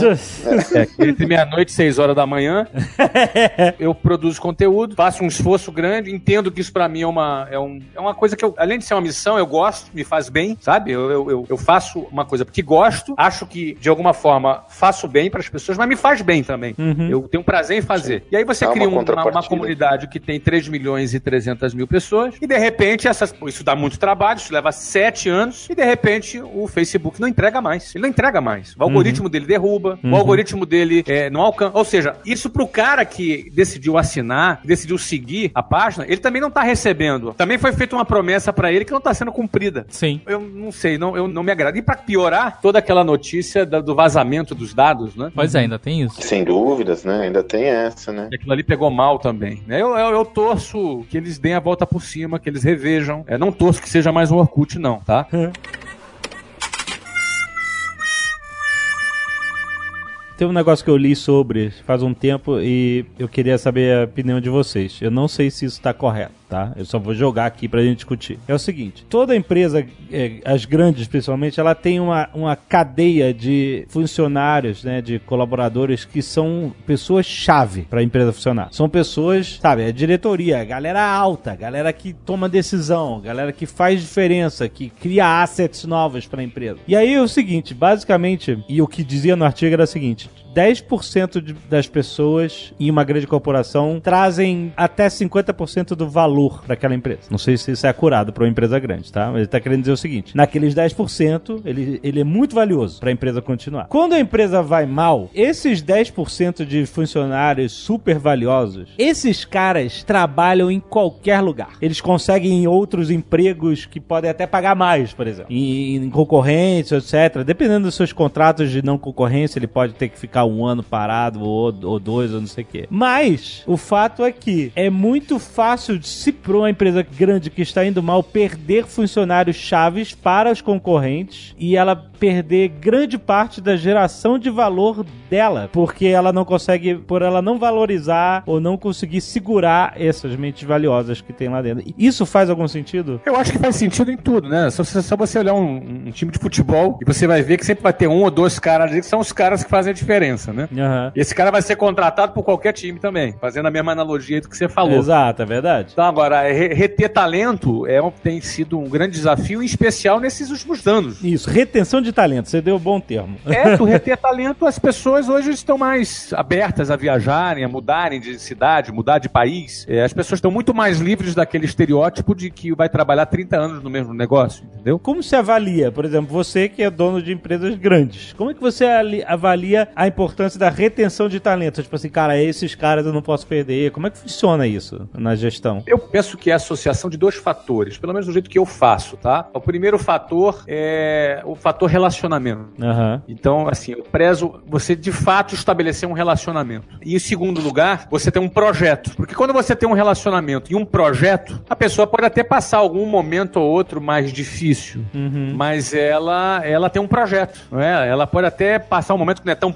É, entre meia-noite e seis horas da manhã, (laughs) eu produzo conteúdo, faço um esforço grande, entendo que isso pra mim é uma, é, um, é uma coisa que eu, além de ser uma missão, eu gosto, me faz bem, sabe? Eu, eu, eu, eu faço uma coisa porque gosto, acho que de alguma forma faço bem pras pessoas, mas me faz bem também. Eu tenho prazer em fazer. E aí você uma cria um- uma, uma contrapartida. comunidade que tem 3 milhões e 300 mil pessoas, e de repente essas, isso dá muito trabalho, isso leva sete anos, e de repente o Facebook não entrega mais. Ele não entrega mais. O algoritmo dele derruba, o algoritmo dele é, não alcança. Ou seja, isso pro cara que decidiu assinar, decidiu seguir a página, ele também não tá recebendo. Também foi feita uma promessa pra ele que não tá sendo cumprida. Sim. Eu não sei, não, eu não me agrada. E pra piorar, toda aquela notícia da- do vazamento dos dados, né? Pois é, ainda tem isso. Sem dúvidas, né? Ainda tem essa, né? E aquilo ali pegou mal também. né? Eu, eu, eu torço que eles deem a volta por cima, que eles revejam. É, não torço que seja mais um Orkut, não, tá? Tem um negócio que eu li sobre faz um tempo e eu queria saber a opinião de vocês. Eu não sei se isso está correto, tá? Eu só vou jogar aqui pra gente discutir. É o seguinte: toda empresa, é, as grandes principalmente, ela tem uma, uma cadeia de funcionários, né, de colaboradores que são pessoas-chave para a empresa funcionar. São pessoas, sabe, a diretoria, a galera alta, galera que toma decisão, galera que faz diferença, que cria assets novos para a empresa. E aí é o seguinte, basicamente, e o que dizia no artigo era o seguinte: 10% de- das pessoas em uma grande corporação trazem até 50% do valor para aquela empresa. Não sei se isso é acurado para uma empresa grande, tá? Mas ele tá querendo dizer o seguinte: naqueles 10%, ele, ele é muito valioso para a empresa continuar. Quando a empresa vai mal, esses 10% de funcionários super valiosos, esses caras trabalham em qualquer lugar. Eles conseguem outros empregos que podem até pagar mais, por exemplo. Em, em concorrência, etc. Dependendo dos seus contratos de não concorrência, ele pode ter que ficar um ano parado ou, ou dois ou não sei o quê. Mas o fato é que é muito fácil de se para uma empresa grande que está indo mal perder funcionários chaves para os concorrentes e ela perder grande parte da geração de valor dela, porque ela não consegue, por ela não valorizar ou não conseguir segurar essas mentes valiosas que tem lá dentro. Isso faz algum sentido? Eu acho que faz sentido em tudo, né? Só só você olhar um, um time de futebol e você vai ver que sempre vai ter um ou dois caras ali que são os caras que fazem a diferença, né? Aham. E esse cara vai ser contratado por qualquer time também, fazendo a mesma analogia do que você falou. Exato, é verdade. Então, agora, re- reter talento é, um- tem sido um grande desafio, em especial nesses últimos anos. Isso, retenção de talento, você deu um bom termo. É, tu reter talento, as pessoas hoje estão mais abertas a viajarem, a mudarem de cidade, mudar de país. É, as pessoas estão muito mais livres daquele estereótipo de que vai trabalhar 30 anos no mesmo negócio, entendeu? Como se avalia, por exemplo, você que é dono de empresas grandes, como é que você ali- avalia a importância da retenção de talentos. Tipo assim, cara, esses caras eu não posso perder. Como é que funciona isso na gestão? Eu penso que é a associação de dois fatores, pelo menos do jeito que eu faço, tá? O primeiro fator é o fator relacionamento. Aham. Então, assim, eu prezo você de fato estabelecer um relacionamento. E em segundo lugar, você tem um projeto. Porque quando você tem um relacionamento e um projeto, a pessoa pode até passar algum momento ou outro mais difícil, Uhum. mas ela, ela tem um projeto, não é? Ela pode até passar um momento que não é tão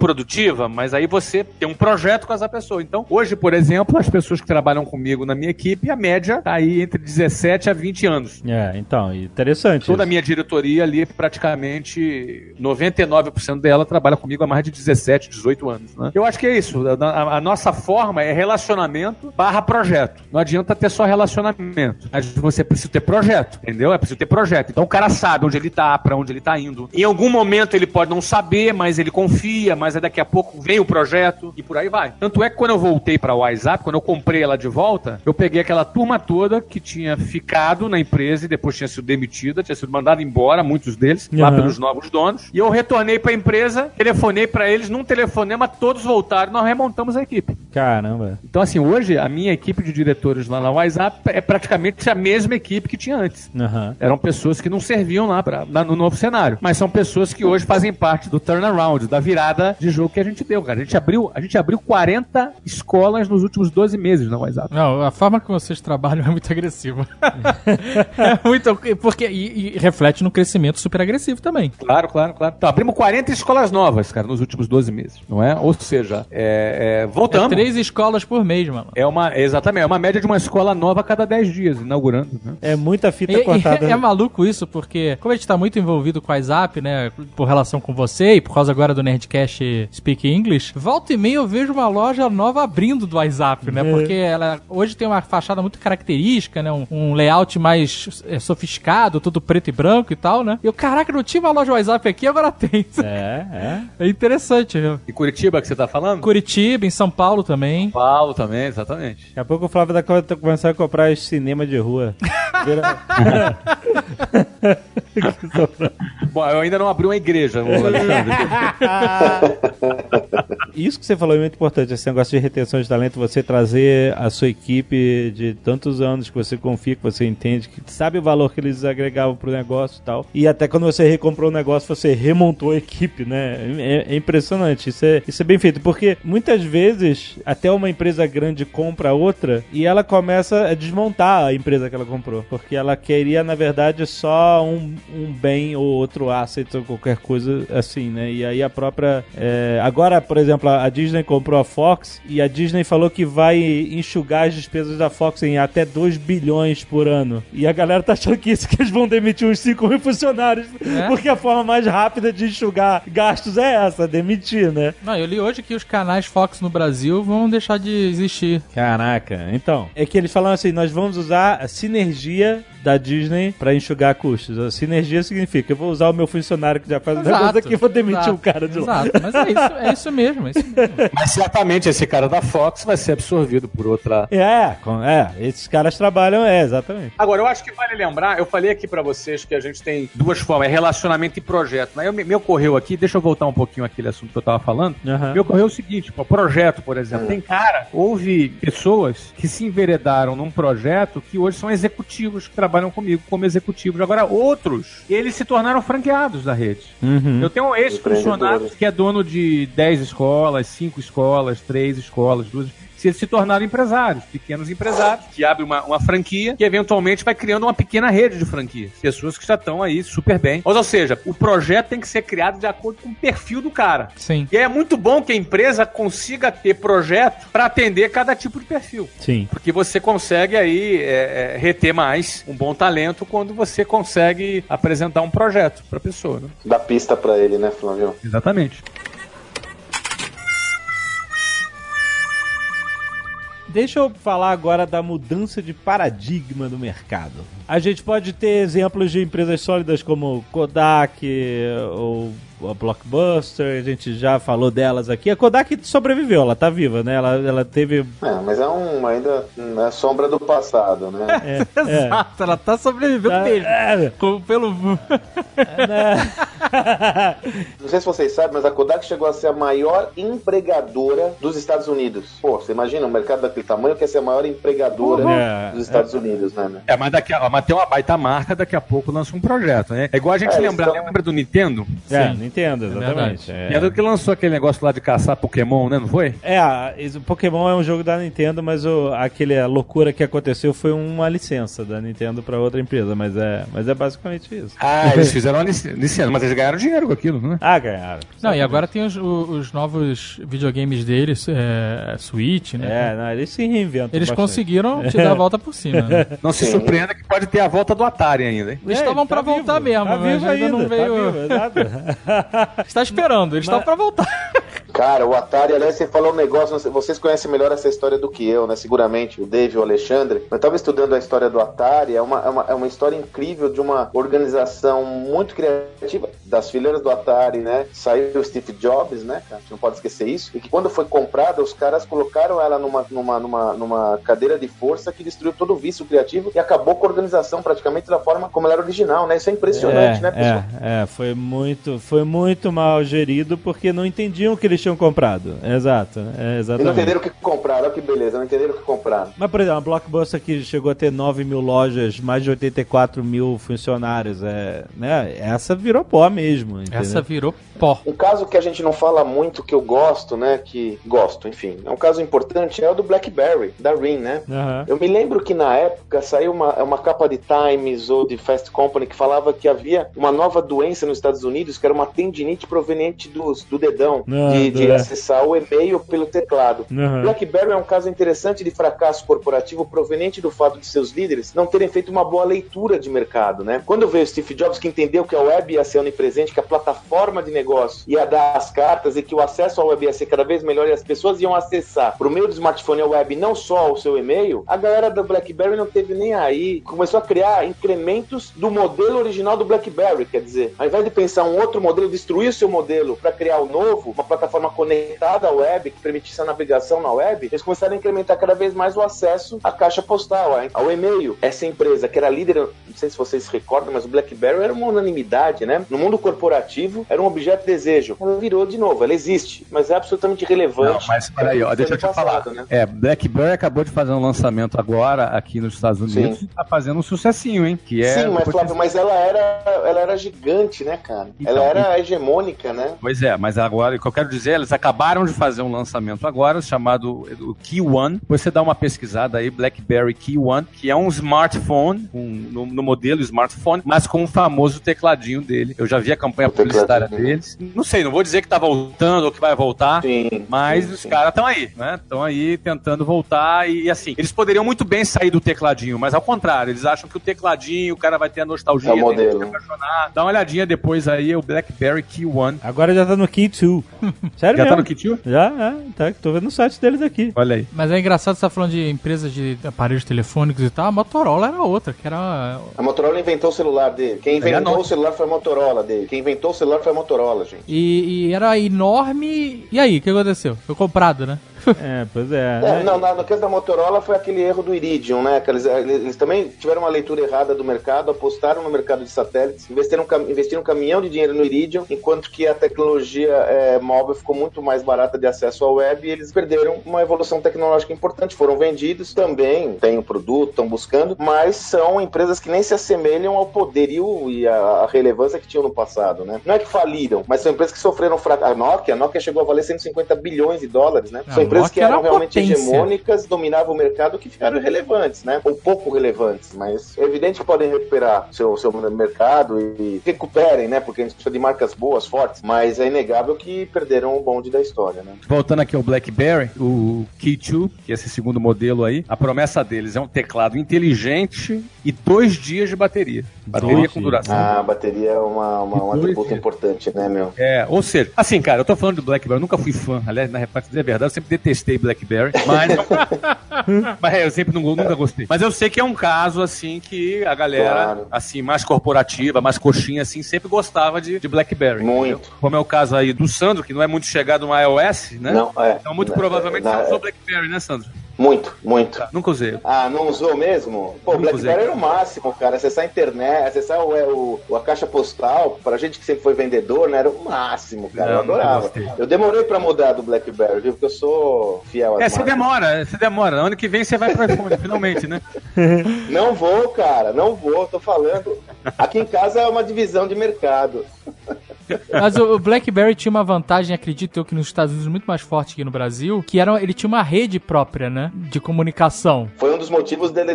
mas aí você tem um projeto com essa pessoa. Então, hoje, por exemplo, as pessoas que trabalham comigo na minha equipe, a média tá aí entre 17 a 20 anos. É, então, interessante. Toda a minha diretoria ali, praticamente 99% dela trabalha comigo há mais de 17, 18 anos. Né? Eu acho que é isso. A, a- nossa forma é relacionamento barra projeto. Não adianta ter só relacionamento. Mas você precisa ter projeto, entendeu? É preciso ter projeto. Então o cara sabe onde ele tá, pra onde ele tá indo. Em algum momento ele pode não saber, mas ele confia, mas aí daqui a pouco vem o projeto e por aí vai. Tanto é que quando eu voltei pra WhatsApp, quando eu comprei ela de volta, eu peguei aquela turma toda que tinha ficado na empresa e depois tinha sido demitida, tinha sido mandada embora, muitos deles, lá Aham. pelos novos donos. E eu retornei pra empresa, telefonei pra eles, num telefonema todos voltaram, nós remontamos a equipe. Caramba. Então, assim, hoje a minha equipe de diretores lá na WhatsApp é praticamente a mesma equipe que tinha antes. Aham. Eram pessoas que não serviam lá pra, na- no novo cenário. Mas são pessoas que hoje fazem parte do turnaround, da virada de jogo que a gente deu, cara. A gente abriu, a gente abriu 40 escolas nos últimos 12 meses na WhatsApp. Não, a forma que vocês trabalham é muito agressiva. (laughs) é muito. Porque, e, e reflete no crescimento super agressivo também. Claro, claro, claro. Então, abrimos 40 escolas novas, cara, nos últimos 12 meses, não é? Ou seja, é, é, É voltamos. três escolas por mês, mano. É uma, exatamente, é uma média de uma escola nova a cada 10 dias, inaugurando, né? É muita fita E- e cortada. é, maluco isso, porque como a gente tá muito envolvido com a WhatsApp, né, por relação com você e por causa agora do Nerdcast Speak English, volta e meia eu vejo uma loja nova abrindo do WhatsApp, né, É. porque ela hoje tem uma fachada muito característica, né, um, um layout mais é, sofisticado, tudo preto e branco e tal, né. E eu, caraca, não tinha uma loja WhatsApp aqui, agora tem. É, é. (laughs) É interessante, viu? E Curitiba que você tá falando? Curitiba, em São Paulo também. Paulo também, exatamente. Daqui a pouco o Flávio da Costa tá começando a comprar esse cinema de rua. (laughs) Vira- Bom, eu ainda não abri uma igreja, (laughs) Alexandre. Isso que você falou é muito importante, esse negócio de retenção de talento, você trazer a sua equipe de tantos anos que você confia, que você entende, que sabe o valor que eles agregavam pro negócio e tal. E até quando você recomprou o negócio, você remontou a equipe, né? É, é impressionante, isso é, isso é bem feito, porque muitas vezes até uma empresa grande compra outra e ela começa a desmontar a empresa que ela comprou, porque ela queria, na verdade, só um, um bem ou outro asset ou qualquer coisa assim, né? E aí a própria. é, agora, por exemplo, a Disney comprou a Fox e a Disney falou que vai enxugar as despesas da Fox em até 2 bilhões por ano. E a galera tá achando que isso que eles vão demitir uns 5 mil funcionários, É? porque a forma mais rápida de enxugar gastos é essa, demitir, né? Não, eu li hoje que os canais Fox no Brasil vão deixar de existir. Caraca, então. É que eles falam assim: nós vamos usar a sinergia da Disney pra enxugar custos. A sinergia significa: eu vou usar o meu funcionário que já faz o negócio aqui e vou demitir exato, um cara de lá. Exato, mas é isso, é isso mesmo. É isso mesmo. Mas certamente esse cara da Fox vai ser absorvido por outra. É, é, esses caras trabalham, é, exatamente. Agora, eu acho que vale lembrar, eu falei aqui pra vocês que a gente tem duas formas, é relacionamento e projeto. Mas eu, me, me ocorreu aqui, deixa eu voltar um pouquinho àquele assunto que eu tava falando. Aham. Me ocorreu o seguinte, pô, projeto, por exemplo. Tem cara, houve pessoas que se enveredaram num projeto que hoje são executivos que trabalham comigo como executivos. Agora, outros, eles se tornaram franqueados da rede. Uhum. Eu tenho um ex-funcionário que é dono de 10 escolas, 5 escolas, 3 escolas, duas. Se eles se tornaram empresários, pequenos empresários, que abrem uma, uma franquia que eventualmente vai criando uma pequena rede de franquias. Pessoas que já estão aí super bem. Mas, ou seja, o projeto tem que ser criado de acordo com o perfil do cara. Sim. E é muito bom que a empresa consiga ter projeto para atender cada tipo de perfil. Sim. Porque você consegue aí é, é, reter mais um bom talento quando você consegue apresentar um projeto para a pessoa. Né? Dá pista pra ele, né, Flávio? Exatamente. Deixa eu falar agora da mudança de paradigma do mercado. A gente pode ter exemplos de empresas sólidas como Kodak ou a Blockbuster, a gente já falou delas aqui. A Kodak sobreviveu, ela tá viva, né? Ela, ela teve. É, mas é um ainda é sombra do passado, né? É, é. (laughs) Exato, ela tá sobrevivendo Tá- mesmo. é, Com- Pelo. né? (laughs) Não sei se vocês sabem, mas a Kodak chegou a ser a maior empregadora dos Estados Unidos. Pô, você imagina um mercado daquele tamanho quer ser a maior empregadora Uhum. dos Estados Unidos, né? né? É, mas, daqui a, mas tem uma baita marca, daqui a pouco lança um projeto, né? É igual a gente É, lembrar, então- lembra do Nintendo? É, Sim. Nintendo, exatamente. verdade. É. Era que lançou aquele negócio lá de caçar Pokémon, né? Não foi? É, o Pokémon é um jogo da Nintendo, mas o, aquele a loucura que aconteceu foi uma licença da Nintendo pra outra empresa, mas é, mas é basicamente isso. Ah, (laughs) eles fizeram uma lic- licença, mas eles ganharam dinheiro com aquilo, né? Ah, ganharam. Não, e agora tem os, os novos videogames deles, é, Switch, né? É, não, eles se reinventam. Eles bastante. conseguiram (laughs) te dar a volta por cima. Né? Não se Sim. surpreenda que pode ter a volta do Atari ainda, hein? Eles É, estavam tá pra voltar mesmo, tá mas vivo ainda não ainda, veio. Tá vivo. (laughs) Está esperando, eles Mas- estavam pra voltar. Cara, o Atari, aliás, você falou um negócio, vocês conhecem melhor essa história do que eu, né? Seguramente, o Dave e o Alexandre. Eu tava estudando a história do Atari, é uma, é uma, é uma história incrível de uma organização muito criativa das fileiras do Atari, né? Saiu o Steve Jobs, né? A gente não pode esquecer isso. E que quando foi comprada, os caras colocaram ela numa, numa, numa, numa cadeira de força que destruiu todo o vício criativo e acabou com a organização praticamente da forma como ela era original, né? Isso é impressionante, né, pessoal? É, é, foi muito, foi muito mal gerido porque não entendiam o que eles tinham comprado. Exato, é, E não exatamente. entenderam o que compraram, olha que beleza, não entenderam o que compraram. Mas, por exemplo, a Blockbuster que chegou a ter 9 mil lojas, mais de 84 mil funcionários, é, né? Essa virou pó mesmo. entendeu? Essa virou pó. Um caso que a gente não fala muito, que eu gosto, né? Que gosto, enfim. É um caso importante, é o do BlackBerry, da RIM, né? Aham. Eu me lembro que na época saiu uma, uma capa de Times ou de Fast Company que falava que havia uma nova doença nos Estados Unidos, que era uma tendinite proveniente dos, do dedão, Ah, de, de é. acessar o e-mail pelo teclado. Aham. BlackBerry é um caso interessante de fracasso corporativo proveniente do fato de seus líderes não terem feito uma boa leitura de mercado, né? Quando veio Steve Jobs que entendeu que a web ia ser onipresente, que a plataforma de negócio ia dar as cartas e que o acesso à web ia ser cada vez melhor e as pessoas iam acessar por meio do smartphone a web não só o seu e-mail, a galera do BlackBerry não teve nem aí, começou a criar incrementos do modelo original do BlackBerry, quer dizer, ao invés de pensar um outro modelo, destruir o seu modelo para criar o novo, uma plataforma conectada à web que permitisse a navegação na web, eles começaram a incrementar cada vez mais o acesso à caixa postal, ao e-mail. Essa empresa que era líder, não sei se vocês se recordam, mas o BlackBerry era uma unanimidade, né? No mundo corporativo era um objeto de desejo. Ela virou de novo, ela existe, mas é absolutamente irrelevante. Não, mas peraí, ó, deixa eu te falar. né? É, BlackBerry acabou de fazer um lançamento agora aqui nos Estados Unidos Sim. tá fazendo um sucessinho, hein? Que é Sim, mas Flávio, mas ela era, ela era gigante, né, cara? Então, ela era hegemônica, né? Pois é, mas agora o que eu quero dizer, eles acabaram de fazer um lançamento agora chamado o Key One. Você dá uma pesquisada aí, BlackBerry Key One, que é um smartphone, um- no, no modelo smartphone, mas com o famoso tecladinho dele. Eu já vi a campanha O publicitária deles. Não sei, não vou dizer que tá voltando ou que vai voltar. Sim. Mas sim, os caras estão aí, né? Estão aí tentando voltar e, assim, eles poderiam muito bem sair do tecladinho, mas ao contrário, eles acham que o tecladinho, o cara vai ter a nostalgia, É o tem que modelo. se apaixonar. Dá uma olhadinha depois aí, o BlackBerry Key One. Agora já tá no Key 2. (laughs) Sério Já mesmo? tá no kit? Já, é, tá, tô vendo no site deles aqui. Olha aí. Mas é engraçado você tá falando de empresas de aparelhos telefônicos e tal. A Motorola era outra, que era. A Motorola inventou o celular dele. Quem é inventou o celular foi a Motorola dele. Quem inventou o celular foi a Motorola, gente. E, e era enorme. E aí, o que aconteceu? Foi comprado, né? É, pois é. É, não, no caso da Motorola foi aquele erro do Iridium, né? Que eles, eles também tiveram uma leitura errada do mercado, apostaram no mercado de satélites, investiram, um investiram um caminhão de dinheiro no Iridium, enquanto que a tecnologia é, móvel ficou muito mais barata de acesso à web e eles perderam uma evolução tecnológica importante. Foram vendidos também, têm o produto, estão buscando, mas são empresas que nem se assemelham ao poderio e a relevância que tinham no passado, né? Não é que faliram, mas são empresas que sofreram fracasso. A Nokia, a Nokia chegou a valer 150 bilhões de dólares, né? A São empresas que eram realmente potência. hegemônicas, dominavam o mercado, que ficaram irrelevantes, né? Ou pouco relevantes, mas é evidente que podem recuperar seu, seu mercado e recuperem, né? Porque a gente precisa de marcas boas, fortes, mas é inegável que perderam o bonde da história, né? Voltando aqui ao BlackBerry, o Key 2, que é esse segundo modelo aí, a promessa deles é um teclado inteligente e dois dias de bateria. Bateria com duração. Ah, a bateria é uma, uma, um atributo dias. importante, né, meu? É, ou seja, assim, cara, eu tô falando do BlackBerry, eu nunca fui fã, aliás, na dizer a verdade, eu sempre detestei BlackBerry, mas, (laughs) mas eu sempre não, nunca gostei. Mas eu sei que é um caso, assim, que a galera, Claro. assim, mais corporativa, mais coxinha, assim, sempre gostava de, de BlackBerry. Muito. entendeu? Como é o caso aí do Sandro, que não é muito chegado no iOS, né? Não, é. Então, muito Na- provavelmente na- você usou BlackBerry, né, Sandro? Muito, muito. Nunca usei. Ah, não usou mesmo? Pô, Nunca BlackBerry usei. era o máximo, cara. Acessar a internet, acessar o, o- a caixa postal, pra gente que sempre foi vendedor, né? Era o máximo, cara. Não, eu adorava. Eu demorei pra mudar do BlackBerry, viu? Porque eu sou fiel É, você demora, você demora. Ano que vem você vai pro iPhone, (laughs) finalmente, né? (laughs) Não vou, cara, não vou, tô falando. Aqui em casa é uma divisão de mercado. Mas o BlackBerry tinha uma vantagem, acredito eu, que nos Estados Unidos muito mais forte que no Brasil, que era, ele tinha uma rede própria, né? De comunicação. Foi um dos motivos dele.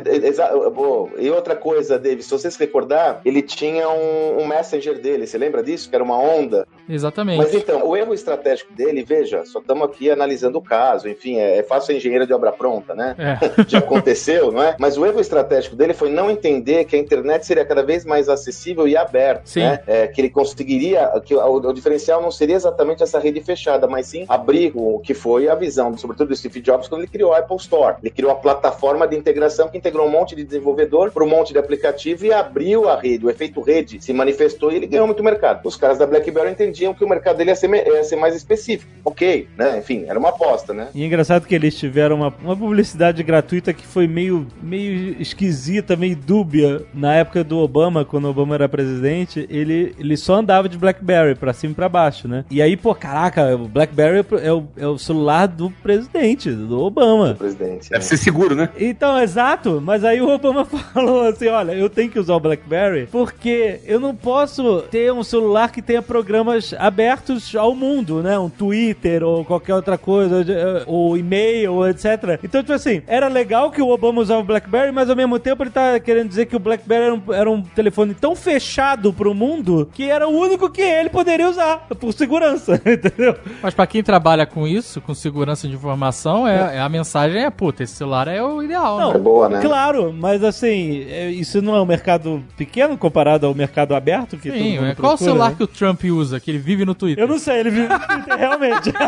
E outra coisa, David, se você se recordar, ele tinha um, um messenger dele, você lembra disso? Que era uma onda. Exatamente. Mas então, o erro estratégico dele, veja, só estamos aqui analisando o caso, enfim, é, é fácil ser engenheiro de obra pronta, né? É. (laughs) Já aconteceu, não é? Mas o erro estratégico dele foi não entender que a internet seria cada vez mais acessível e aberta, Sim. né? É, que ele conseguiria, que o, o diferencial não seria exatamente essa rede fechada, mas sim abrir o que foi a visão, sobretudo do Steve Jobs, quando ele criou a Apple Store. Ele criou a plataforma de integração que integrou um monte de desenvolvedor para um monte de aplicativo e abriu a rede. O efeito rede se manifestou e ele ganhou muito mercado. Os caras da BlackBerry entendiam que o mercado dele ia ser, ia ser mais específico. Ok, né? Enfim, era uma aposta, né? E é engraçado que eles tiveram uma, uma publicidade gratuita que foi meio, meio esquisita, meio dúbia. Na época do Obama, quando o Obama era presidente, ele, ele só andava de Blackberry pra cima e pra baixo, né? E aí, pô, caraca, o Blackberry é o, é o celular do presidente, do Obama. Presidente. Deve né? ser seguro, né? Então, exato, mas aí o Obama (laughs) falou assim: olha, eu tenho que usar o BlackBerry porque eu não posso ter um celular que tenha programas abertos ao mundo, né? Um Twitter ou qualquer outra coisa, eh, ou e-mail, etc. Então, tipo assim, era legal que o Obama usava o BlackBerry, mas ao mesmo tempo ele tá querendo dizer que o BlackBerry era um, era um telefone tão fechado pro mundo que era o único que ele poderia usar, por segurança, (laughs) entendeu? Mas pra quem trabalha com isso, com segurança de informação, é, é a mensagem é, puta, esse celular é o ideal, Não, né? É boa, né? Claro, mas assim, é- isso não é um mercado pequeno comparado ao mercado aberto que todo Sim, mundo é. qual o procura, celular né? que o Trump usa, que ele vive no Twitter? Eu não sei, ele vive no Twitter, realmente. (laughs)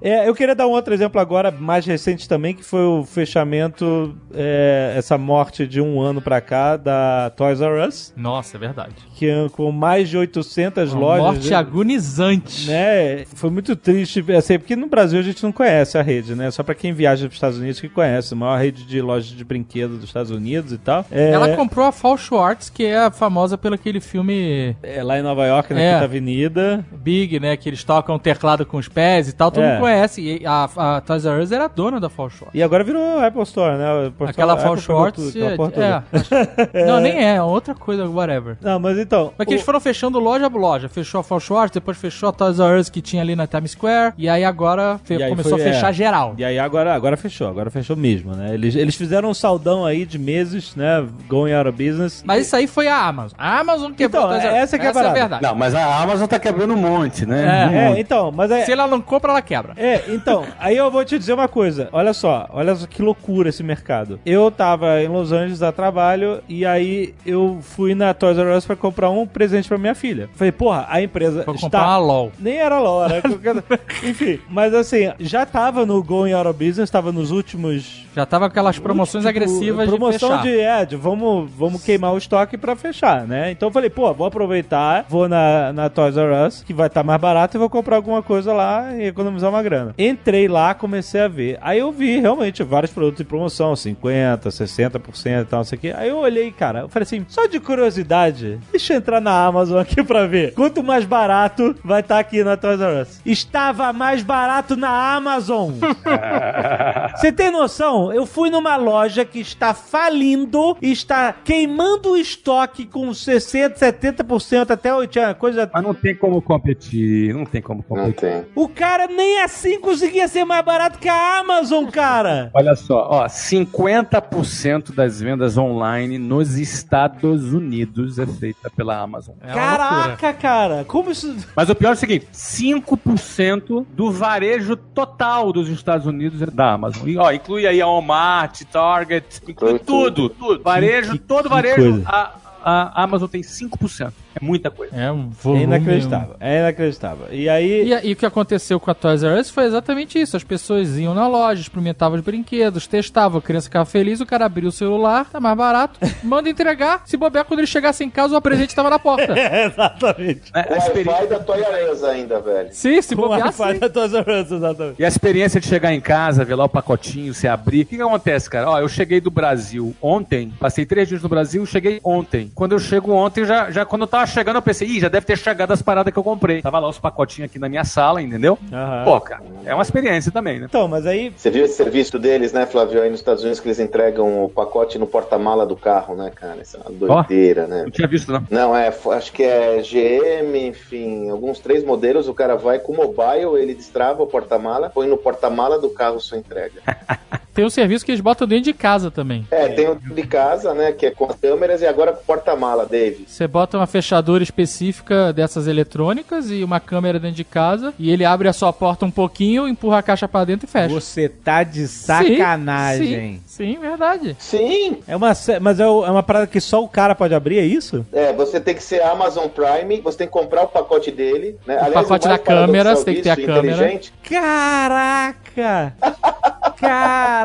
É, eu queria dar um outro exemplo agora, mais recente também, que foi o fechamento, é, essa morte de um ano pra cá da Toys R Us, Nossa, é verdade. que é com mais de 800 Uma lojas. morte né? agonizante. né? Foi muito triste, assim, porque no Brasil a gente não conhece a rede, né? Só pra quem viaja para os Estados Unidos que conhece, a maior rede de lojas de brinquedos dos Estados Unidos e tal. É, Ela comprou a Fall Schwartz, que é famosa pelo aquele filme é lá em Nova York, na É. Quinta Avenida. Big, né? Que eles tocam teclado com os pés e tal, todo É. mundo conhece. E a, a Toys R Us era dona da Fall Schwartz. E agora virou Apple Store, né? A Apple Aquela Store- Fall toda. (laughs) é, acho- Não, nem é, é outra coisa, whatever. Não, mas então. Mas que eles o- foram fechando loja por loja. Fechou a Fall Schwartz, depois fechou a Toys R Us que tinha ali na Times Square. E aí agora fe- E aí começou foi- a fechar é. geral. E aí agora, agora fechou, agora fechou mesmo, né? Eles, eles fizeram um saldão aí de meses, né? Going out of business. Mas isso aí foi a Amazon. A Amazon quebrou Então, a Toys R Us. essa que é a essa é a verdade. Não, mas a Amazon tá quebrando um monte, né? É, Um É, monte. então, mas é. Se ela não compra, ela quebra. É, então, aí eu vou te dizer uma coisa. Olha só, olha só que loucura esse mercado. Eu tava em Los Angeles a trabalho e aí eu fui na Toys R Us pra comprar um presente pra minha filha. Falei, porra, a empresa Vou está... comprar uma LOL. Nem era LOL, era (laughs) qualquer... Enfim, mas assim, já tava no Going Out of Business, tava nos últimos... Já tava com aquelas promoções tipo, agressivas promoção de fechar. de, é, de vamos, vamos queimar o estoque pra fechar, né? Então eu falei, pô, vou aproveitar, vou na, na Toys R Us, que vai estar mais barato, e vou comprar alguma coisa lá e economizar uma grana. Entrei lá, comecei a ver. Aí eu vi realmente vários produtos em promoção, 50%, 60% e tal, não sei o quê. Aí eu olhei, cara, eu falei assim, só de curiosidade, deixa eu entrar na Amazon aqui pra ver. Quanto mais barato vai estar aqui na Toys R Us. Estava mais barato na Amazon. (laughs) Você tem noção? Eu fui numa loja que está falindo, está queimando o estoque com 60%, 70% até 80%, coisa... Mas não tem como competir, não tem como Não competir. tem. O cara nem assim conseguia ser mais barato que a Amazon, cara. Olha só, ó, 50% das vendas online nos Estados Unidos é feita pela Amazon. É. Caraca, cara. Como isso... Mas o pior é o seguinte: 5% do varejo total dos Estados Unidos é da Amazon. E, ó, inclui aí a Walmart, Target, inclui tudo, tudo. Varejo, Que- todo varejo, a, a Amazon tem 5%. É muita coisa. É um É volume. inacreditável. É inacreditável. E aí. E, e o que aconteceu com a Toys R Us foi exatamente isso. As pessoas iam na loja, experimentavam os brinquedos, testavam, a criança ficava feliz, o cara abria o celular, tá mais barato, (laughs) manda entregar. Se bobear, quando ele chegasse em casa, o presente tava na porta. (laughs) É, exatamente. É, a da Toy R Us ainda, velho. Sim, se o bobear, Wi-Fi sim. da Toys R Us, exatamente. E a experiência de chegar em casa, ver lá o pacotinho, você abrir. O que, que acontece, cara? Ó, eu cheguei do Brasil ontem, passei três dias no Brasil, cheguei ontem. Quando eu chego ontem, já, já quando eu tava chegando, eu pensei, ih, já deve ter chegado as paradas que eu comprei. Tava lá os pacotinhos aqui na minha sala, entendeu? Aham. Pô, cara, é uma experiência também, né? Então, mas aí. Você viu esse serviço deles, né, Flávio, aí nos Estados Unidos que eles entregam o pacote no porta-mala do carro, né, cara? Isso é uma doideira, né? Não tinha visto, não. Não, é, acho que é GM, enfim, alguns três modelos, o cara vai com o mobile, ele destrava o porta-mala, põe no porta-mala do carro sua entrega. (laughs) Tem um serviço que eles botam dentro de casa também. É, tem o de casa, né, que é com as câmeras, e agora com o porta-mala, Dave. Você bota uma fechadura específica dessas eletrônicas e uma câmera dentro de casa, e ele abre a sua porta um pouquinho, empurra a caixa pra dentro e fecha. Você tá de sacanagem. Sim, sim, verdade. Sim, É uma, mas é o- é uma parada que só o cara pode abrir, é isso? é, você tem que ser Amazon Prime, você tem que comprar o pacote dele, né? O pacote mais da câmera, você tem que ter a câmera. inteligente, Caraca! (laughs)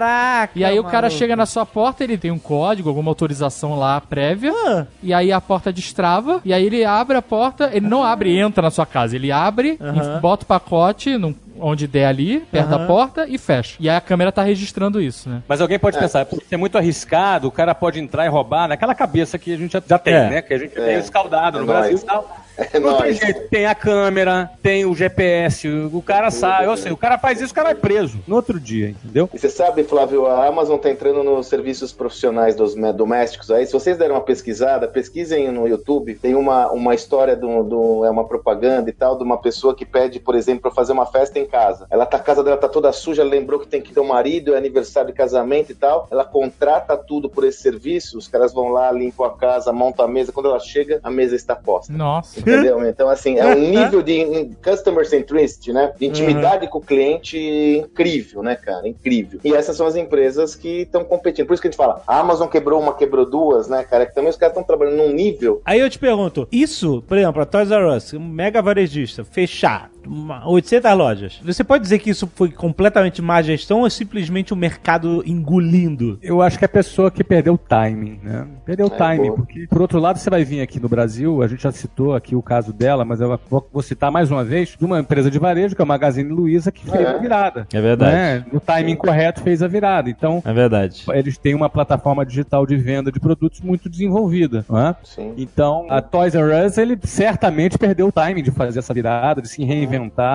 Caraca! E aí o cara maluco. chega na sua porta, ele tem um código, alguma autorização lá prévia, Ah, e aí a porta destrava, e aí ele abre a porta, ele não abre e entra na sua casa, ele abre, Aham. e bota o pacote num- onde der ali, perto da Aham. porta, e fecha. E aí a câmera tá registrando isso, né? Mas alguém pode pensar, por ser muito arriscado, o cara pode entrar e roubar naquela cabeça que a gente já, já tem, É. né? Que a gente É. tem escaldado É no Brasil e tal. É não tem jeito, tem a câmera, tem o GPS, o cara sabe, eu sei, o cara faz isso, o cara é preso no outro dia, entendeu? E você sabe, Flávio, a Amazon tá entrando nos serviços profissionais dos domésticos aí. Se vocês derem uma pesquisada, pesquisem no YouTube. Tem uma, uma história do, do- é uma propaganda e tal de uma pessoa que pede, por exemplo, para fazer uma festa em casa. Ela tá a casa dela tá toda suja, lembrou que tem que ter um marido, é aniversário de casamento e tal. Ela contrata tudo por esse serviço. Os caras vão lá, limpam a casa, montam a mesa. Quando ela chega, a mesa está posta. Nossa. Entendeu? Então, assim, é um (laughs) nível de customer centricity, né? De intimidade com o cliente incrível, né, cara? Incrível. E essas são as empresas que estão competindo. Por isso que a gente fala, a Amazon quebrou uma, quebrou duas, né, cara? Que também os caras estão trabalhando num nível. Aí eu te pergunto, isso, por exemplo, a Toys R Us, um mega varejista, fechar 800 lojas, você pode dizer que isso foi completamente má gestão ou é simplesmente o mercado engolindo? Eu acho que é a pessoa que perdeu o timing, né? Perdeu o É, timing, boa. porque, por outro lado, você vai vir aqui no Brasil, a gente já citou aqui o caso dela, mas eu vou, citar mais uma vez, de uma empresa de varejo, que é a Magazine Luiza, que fez É. a virada. É verdade. Né? No timing correto fez a virada. Então, É verdade. eles têm uma plataforma digital de venda de produtos muito desenvolvida, não é? Sim. Então, a Toys R Us, ele certamente perdeu o timing de fazer essa virada, de se reinventar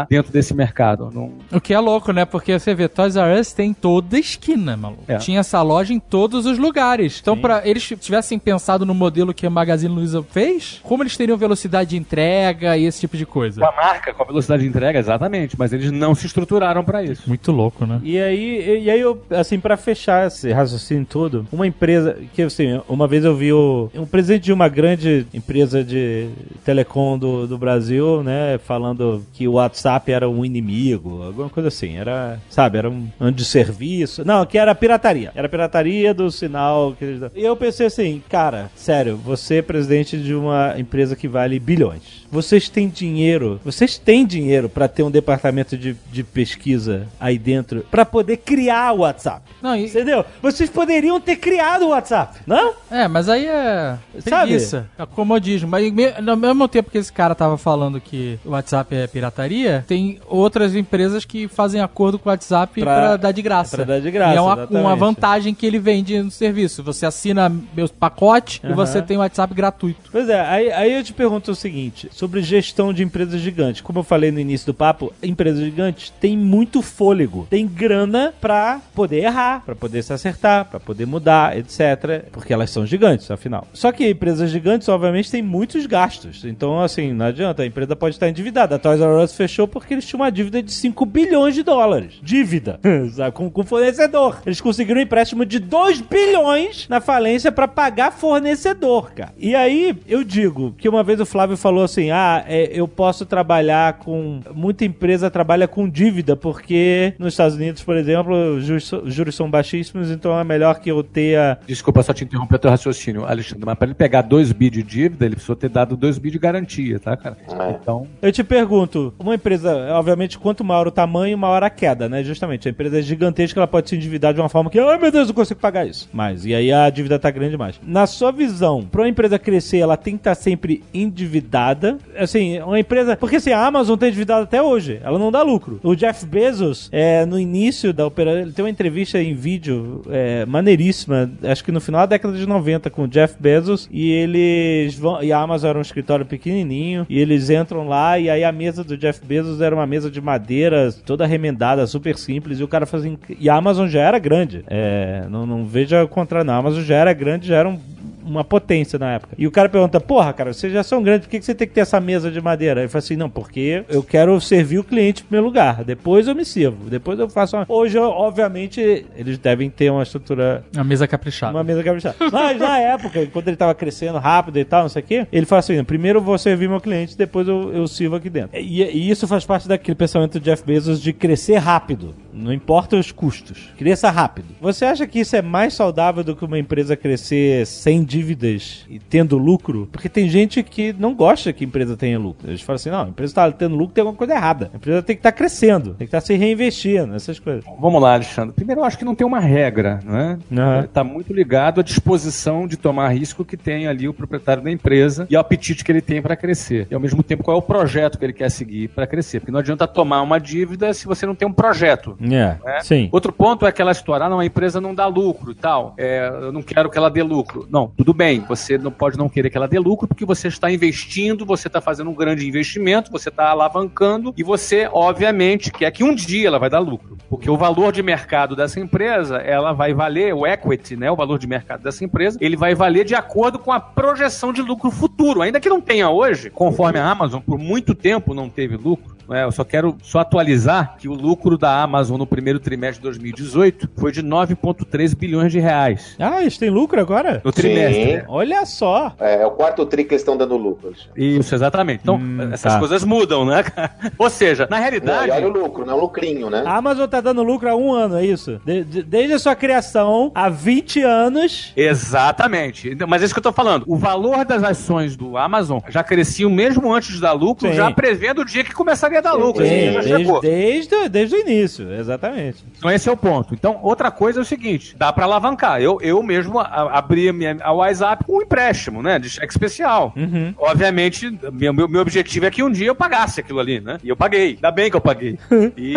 dentro desse mercado. Não... O que é louco, né? Porque você vê, Toys R Us tem toda a esquina, maluco. É. Tinha essa loja em todos os lugares. Então, pra eles tivessem pensado no modelo que a Magazine Luiza fez, como eles teriam velocidade de entrega e esse tipo de coisa? Com a marca, com a velocidade de entrega, exatamente, mas eles não se estruturaram para isso. Muito louco, né? E aí, e aí eu, assim, pra fechar esse raciocínio todo, uma empresa, que assim, uma vez eu vi o, um presidente de uma grande empresa de telecom do, do Brasil, né, falando que o WhatsApp era um inimigo, alguma coisa assim, era, sabe, era um, desserviço, não, que era pirataria, era pirataria do sinal. E eu pensei assim, cara, sério, você é presidente de uma empresa que vale bilhões. Vocês têm dinheiro, vocês têm dinheiro pra ter um departamento de, de pesquisa aí dentro pra poder criar o WhatsApp. Não, e- Entendeu? Vocês poderiam ter criado o WhatsApp, não? É, mas aí é Sabe? preguiça, é comodismo. Mas no mesmo tempo que esse cara tava falando que o WhatsApp é pirataria, tem outras empresas que fazem acordo com o WhatsApp Pra- pra, dar de graça. pra dar de graça, E é uma, uma vantagem que ele vende no serviço. Você assina meu pacote e Aham. você tem o WhatsApp gratuito. Pois é, aí, aí eu te pergunto o seguinte, sobre gestão de empresas gigantes. Como eu falei no início do papo, empresas gigantes têm muito fôlego, tem grana pra poder errar, pra poder se acertar, pra poder mudar, etc. Porque elas são gigantes, afinal. Só que empresas gigantes, obviamente, têm muitos gastos. Então, assim, não adianta, a empresa pode estar endividada. A Toys R negócio fechou porque eles tinham uma dívida de 5 bilhões de dólares. Dívida. (laughs) Com, com fornecedor. Eles conseguiram um empréstimo de 2 bilhões na falência pra pagar fornecedor, cara. E aí, eu digo que uma vez o Flávio falou assim: ah, é, eu posso trabalhar com. Muita empresa trabalha com dívida, porque nos Estados Unidos, por exemplo, os juros, os juros são baixíssimos, então é melhor que eu tenha. Desculpa só te interromper teu raciocínio, Alexandre, mas para ele pegar 2 bi de dívida, ele precisou ter dado 2 bi de garantia, tá, cara? É. Então, Eu te pergunto, uma empresa, obviamente, quanto maior o tamanho, maior a queda, né? Justamente, a empresa é gigantesca, ela pode se endividar de uma forma que, ai meu Deus, eu consigo pagar isso. Mas, e aí a dívida tá grande demais. Na sua visão, pra uma empresa crescer, ela tem que estar sempre endividada. Assim, uma empresa. Porque assim, a Amazon tá endividada até hoje, ela não dá lucro. O Jeff Bezos, é, no início da operação, ele tem uma entrevista em vídeo é, maneiríssima, acho que no final da década de 90, com o Jeff Bezos, e eles vão. E a Amazon era um escritório pequenininho, e eles entram lá, e aí a mesa do Jeff Bezos era uma mesa de madeira, toda remendada, super simples, e o cara fazia. E a Amazon já era grande. É, não, não veja o contrário, não. A Amazon já era grande, já era um uma potência na época. E o cara pergunta: Porra, cara, vocês já são grandes, por que que você tem que ter essa mesa de madeira? Ele fala assim: Não, porque eu quero servir o cliente em primeiro lugar. Depois eu me sirvo. Depois eu faço uma. Hoje, obviamente, eles devem ter uma estrutura A mesa caprichada. uma mesa caprichada. Mas na época, quando ele tava crescendo rápido e tal, não sei o quê, ele fala assim: primeiro eu vou servir meu cliente, depois eu, eu sirvo aqui dentro. E, e isso faz parte daquele pensamento do Jeff Bezos de crescer rápido. Não importa os custos. Cresça rápido. Você acha que isso é mais saudável do que uma empresa crescer sem dívidas e tendo lucro? Porque tem gente que não gosta que a empresa tenha lucro. Eles falam assim: não, a empresa está tendo lucro, tem alguma coisa errada. A empresa tem que estar crescendo, tem que estar se reinvestindo, essas coisas. vamos lá, Alexandre. Primeiro, eu acho que não tem uma regra, né? Está muito ligado à disposição de tomar risco que tem ali o proprietário da empresa e ao apetite que ele tem para crescer. E ao mesmo tempo, qual é o projeto que ele quer seguir para crescer. Porque não adianta tomar uma dívida se você não tem um projeto. É, É. sim. Outro ponto é aquela história, ah, não, a empresa não dá lucro e tal. É, eu não quero que ela dê lucro. Não, tudo bem, você não pode não querer que ela dê lucro porque você está investindo, você está fazendo um grande investimento, você está alavancando e você, obviamente, quer que um dia ela vai dar lucro. Porque o valor de mercado dessa empresa, ela vai valer, o equity, né, o valor de mercado dessa empresa, ele vai valer de acordo com a projeção de lucro futuro. Ainda que não tenha hoje, conforme a Amazon, por muito tempo não teve lucro, né, eu só quero só atualizar que o lucro da Amazon no primeiro trimestre de 2018 foi de 9,3 bilhões de reais. Ah, eles têm lucro agora? No trimestre. Sim. né? Olha só. É, é o quarto tri que eles estão dando lucro. Isso, exatamente. Então, Hum, essas tá. coisas mudam, né? (laughs) Ou seja, na Não, realidade. e olha o lucro, não o lucrinho, né? A Amazon tá dando lucro há um ano, é isso? De- de- desde a sua criação, há 20 anos. Exatamente. Então, Mas é isso que eu tô falando. O valor das ações do Amazon já cresciam mesmo antes de dar lucro, Sim. já prevendo o dia que começaria a dar lucro. Sim, desde, desde, desde o início, exatamente. Então esse é o ponto. Então, outra coisa é o seguinte, dá pra alavancar. Eu, eu mesmo abri a, minha, a WhatsApp com um empréstimo, né, de cheque especial. Uhum. Obviamente, meu, meu, meu objetivo é que um dia eu pagasse aquilo ali, né? E eu paguei. Ainda bem que eu paguei. (laughs) E...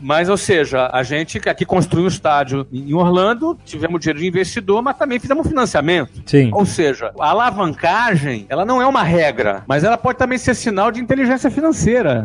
Mas, ou seja, a gente aqui construiu um estádio em Orlando, tivemos dinheiro de investidor, mas também fizemos um financiamento. Sim. Ou seja, a alavancagem, ela não é uma regra, mas ela pode também ser sinal de inteligência financeira.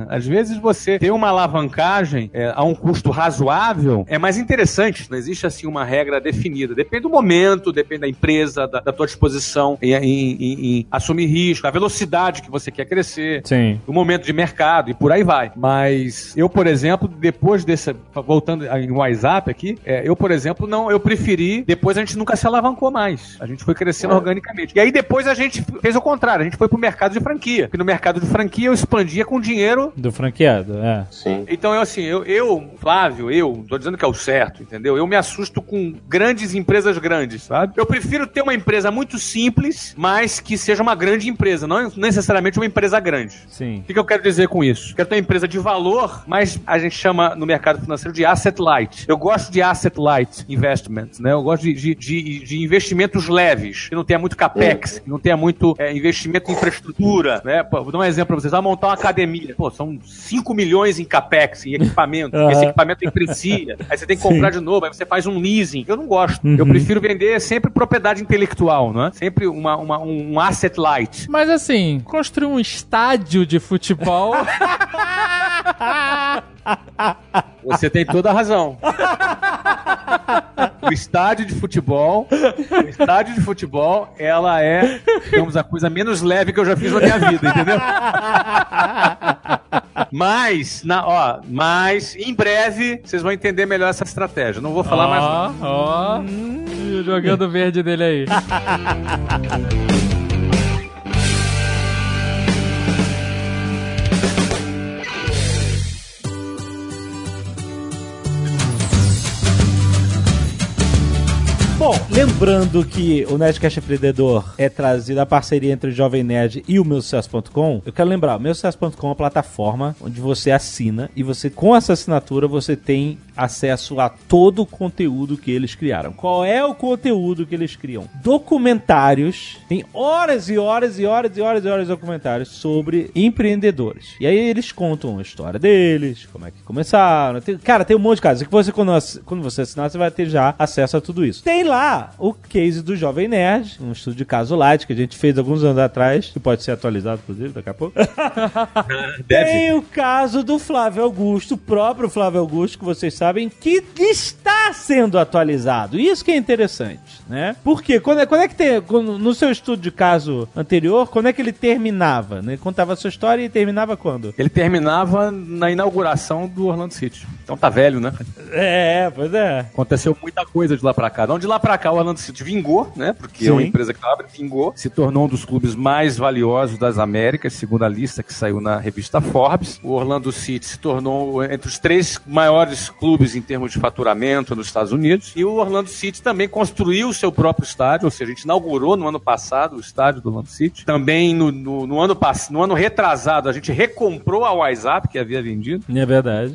Às vezes você ter uma alavancagem é, a um custo razoável é mais interessante. Não existe assim uma regra definida. Depende do momento, depende da empresa, da, da tua disposição em, em- em- em assumir risco, a velocidade que você quer crescer Sim. o momento de mercado e por aí vai. Mas eu, por exemplo, depois dessa, voltando em WhatsApp aqui, é, eu, por exemplo, não, eu preferi, depois a gente nunca se alavancou mais. A gente foi crescendo É. organicamente. E aí depois a gente fez o contrário, a gente foi pro mercado de franquia. Porque no mercado de franquia eu expandia com dinheiro Do franqueado, é. Sim. então, eu assim, eu, eu, Flávio, eu, tô dizendo que é o certo, entendeu? Eu me assusto com grandes empresas grandes, sabe? Eu prefiro ter uma empresa muito simples, mas que seja uma grande empresa, não necessariamente uma empresa grande. Sim. O que, que eu quero dizer com isso? Quero ter uma empresa de valor, mas a gente chama no mercado financeiro de asset light. Eu gosto de asset light investments, né? Eu gosto de, de, de- de investimentos leves, que não tenha muito capex, que não tenha muito é, investimento em infraestrutura, né? Vou dar um exemplo pra vocês. Vai montar uma academia. Pô, são 5 milhões em capex, em equipamento. (laughs) Aham. Esse equipamento imprecia. (laughs) Aí você tem que comprar de novo, aí você faz um leasing. Eu não gosto. Eu Uhum. prefiro vender sempre propriedade intelectual, não é? Sempre uma, uma- um asset light. Mas assim, construir um estádio de futebol. (laughs) Você tem toda a razão. O estádio de futebol, o estádio de futebol, ela é, digamos, a coisa menos leve que eu já fiz na minha vida, entendeu? Mas, na, ó, mas em breve vocês vão entender melhor essa estratégia. Não vou falar mais nada. Ó, ó. Jogando verde dele aí. Lembrando que o Nerdcast Empreendedor é trazido a parceria entre o Jovem Nerd e o meusucesso.com, eu quero lembrar, o meusucesso.com é uma plataforma onde você assina e você, com essa assinatura, você tem acesso a todo o conteúdo que eles criaram. Qual é o conteúdo que eles criam? Documentários, tem horas e horas e horas e horas e horas de documentários sobre empreendedores. E aí eles contam a história deles, como é que começaram. Tem- cara, tem um monte de casos. Que você, quando, quando você assinar, você vai ter já acesso a tudo isso. Tem lá o case do Jovem Nerd, um estudo de caso light que a gente fez alguns anos atrás, que pode ser atualizado, inclusive, daqui a pouco. (laughs) (laughs) Tem o caso do Flávio Augusto, o próprio Flávio Augusto, que vocês sabem, que está sendo atualizado. Isso que é interessante, né? Porque quando é, quando é que tem. quando- no seu estudo de caso anterior, quando é que ele terminava? Né? Ele contava a sua história e terminava quando? Ele terminava na inauguração do Orlando City. Então tá velho, né? É, pois é. Aconteceu muita coisa de lá pra cá. Não de lá pra cá o Orlando City vingou, né? Porque é uma Sim. empresa que abre, vingou, se tornou um dos clubes mais valiosos das Américas, segundo a lista que saiu na revista Forbes. O Orlando City se tornou entre os três maiores clubes em termos de faturamento nos Estados Unidos. E o Orlando City também construiu o seu próprio estádio, ou seja, a gente inaugurou no ano passado o estádio do Orlando City. Também no, no, no ano, no ano retrasado a gente recomprou a WhatsApp que havia vendido.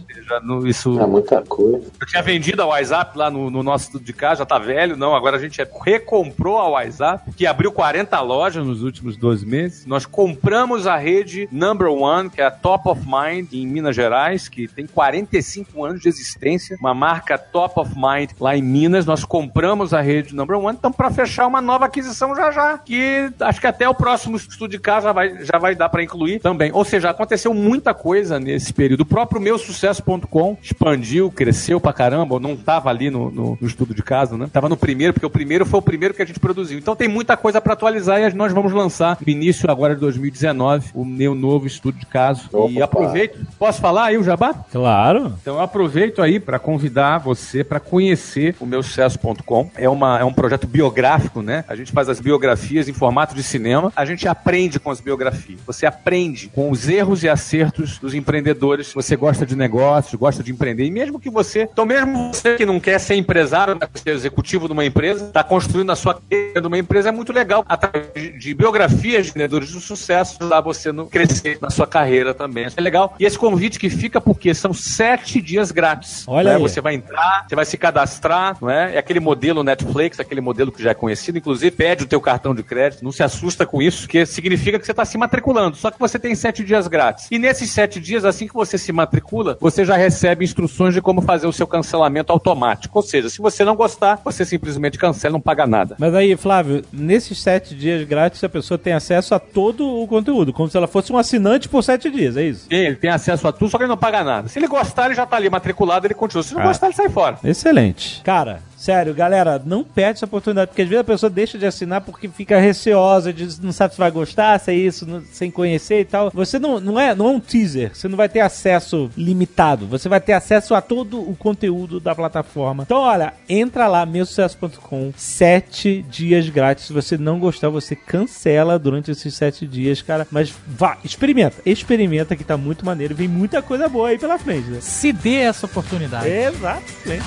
É verdade. No- isso É muita coisa. eu tinha vendido a WhatsApp lá no, no nosso estudo de casa, já tá velho, não. Agora a gente recomprou a WhatsApp, que abriu 40 lojas nos últimos 12 meses. Nós compramos a rede Number One, que é a Top of Mind, em Minas Gerais, que tem 45 anos de existência. Uma marca Top of Mind lá em Minas. Nós compramos a rede Number One, então para fechar uma nova aquisição já já, que acho que até o próximo estudo de casa já vai, já vai dar para incluir também. Ou seja, aconteceu muita coisa nesse período. O próprio meu sucesso.com expandiu, cresceu pra caramba. Não tava ali no, no- no estudo de casa, né? Tava no primeiro, porque o primeiro foi o primeiro que a gente produziu. Então tem muita coisa pra atualizar e nós vamos lançar no início agora de 2019 o meu novo estudo de caso. E Opa. aproveito. Posso falar aí o Jabá? Claro. Então eu aproveito aí para convidar você para conhecer o meu sucesso.com. É, uma, é um projeto biográfico, né? A gente faz as biografias em formato de cinema. A gente aprende com as biografias. Você aprende com os erros e acertos dos empreendedores. Você gosta de negócios, gosta de empreender. E mesmo que você, então mesmo você que não quer ser empresário, quer ser executivo de uma empresa, está construindo a sua carreira de uma empresa, é muito legal. Através de, de biografias de empreendedores de sucesso, ajudar você no crescer na sua carreira também. É legal. E esse convite que fica porque são sete dias grátis. Olha né? aí. Você vai entrar, você vai se cadastrar, não é? É aquele modelo Netflix, aquele modelo que já é conhecido, inclusive pede o teu cartão de crédito. Não se assusta com isso, porque significa que você está se matriculando. Só que você tem sete dias grátis. E nesses sete dias, assim que você se matricula, você já recebe instruções de como fazer o seu cancelamento automático. Ou seja, se você não gostar, você simplesmente cancela, não paga nada. Mas aí, Flávio, nesses sete dias grátis, a pessoa tem acesso a todo o conteúdo, como se ela fosse um assinante por sete dias, é isso? Sim, Ele tem acesso a tudo, só que ele não paga nada. Se ele gostar, ele já tá ali matriculado, ele continua. Se não Ah. gostar, ele sai fora. Excelente. Cara, sério, galera, não perde essa oportunidade, porque às vezes a pessoa deixa de assinar porque fica receosa, de não sabe se vai gostar, se é isso, não- sem conhecer e tal. Você não, não, é, não é um teaser, você não vai ter acesso limitado, você vai ter acesso a todo o conteúdo da plataforma. Então, olha, entra lá, meusucesso.com, sete dias grátis. Se você não gostar, você cancela durante esses sete dias, cara. Mas vá, experimenta, experimenta que tá muito maneiro, vem muita coisa boa aí pela frente, né? Se dê essa oportunidade. Exatamente.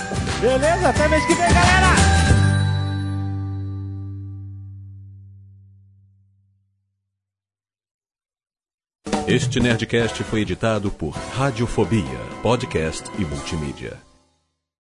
(laughs) Beleza? Até mês que vem, galera! Este Nerdcast foi editado por Radiofobia, podcast e multimídia.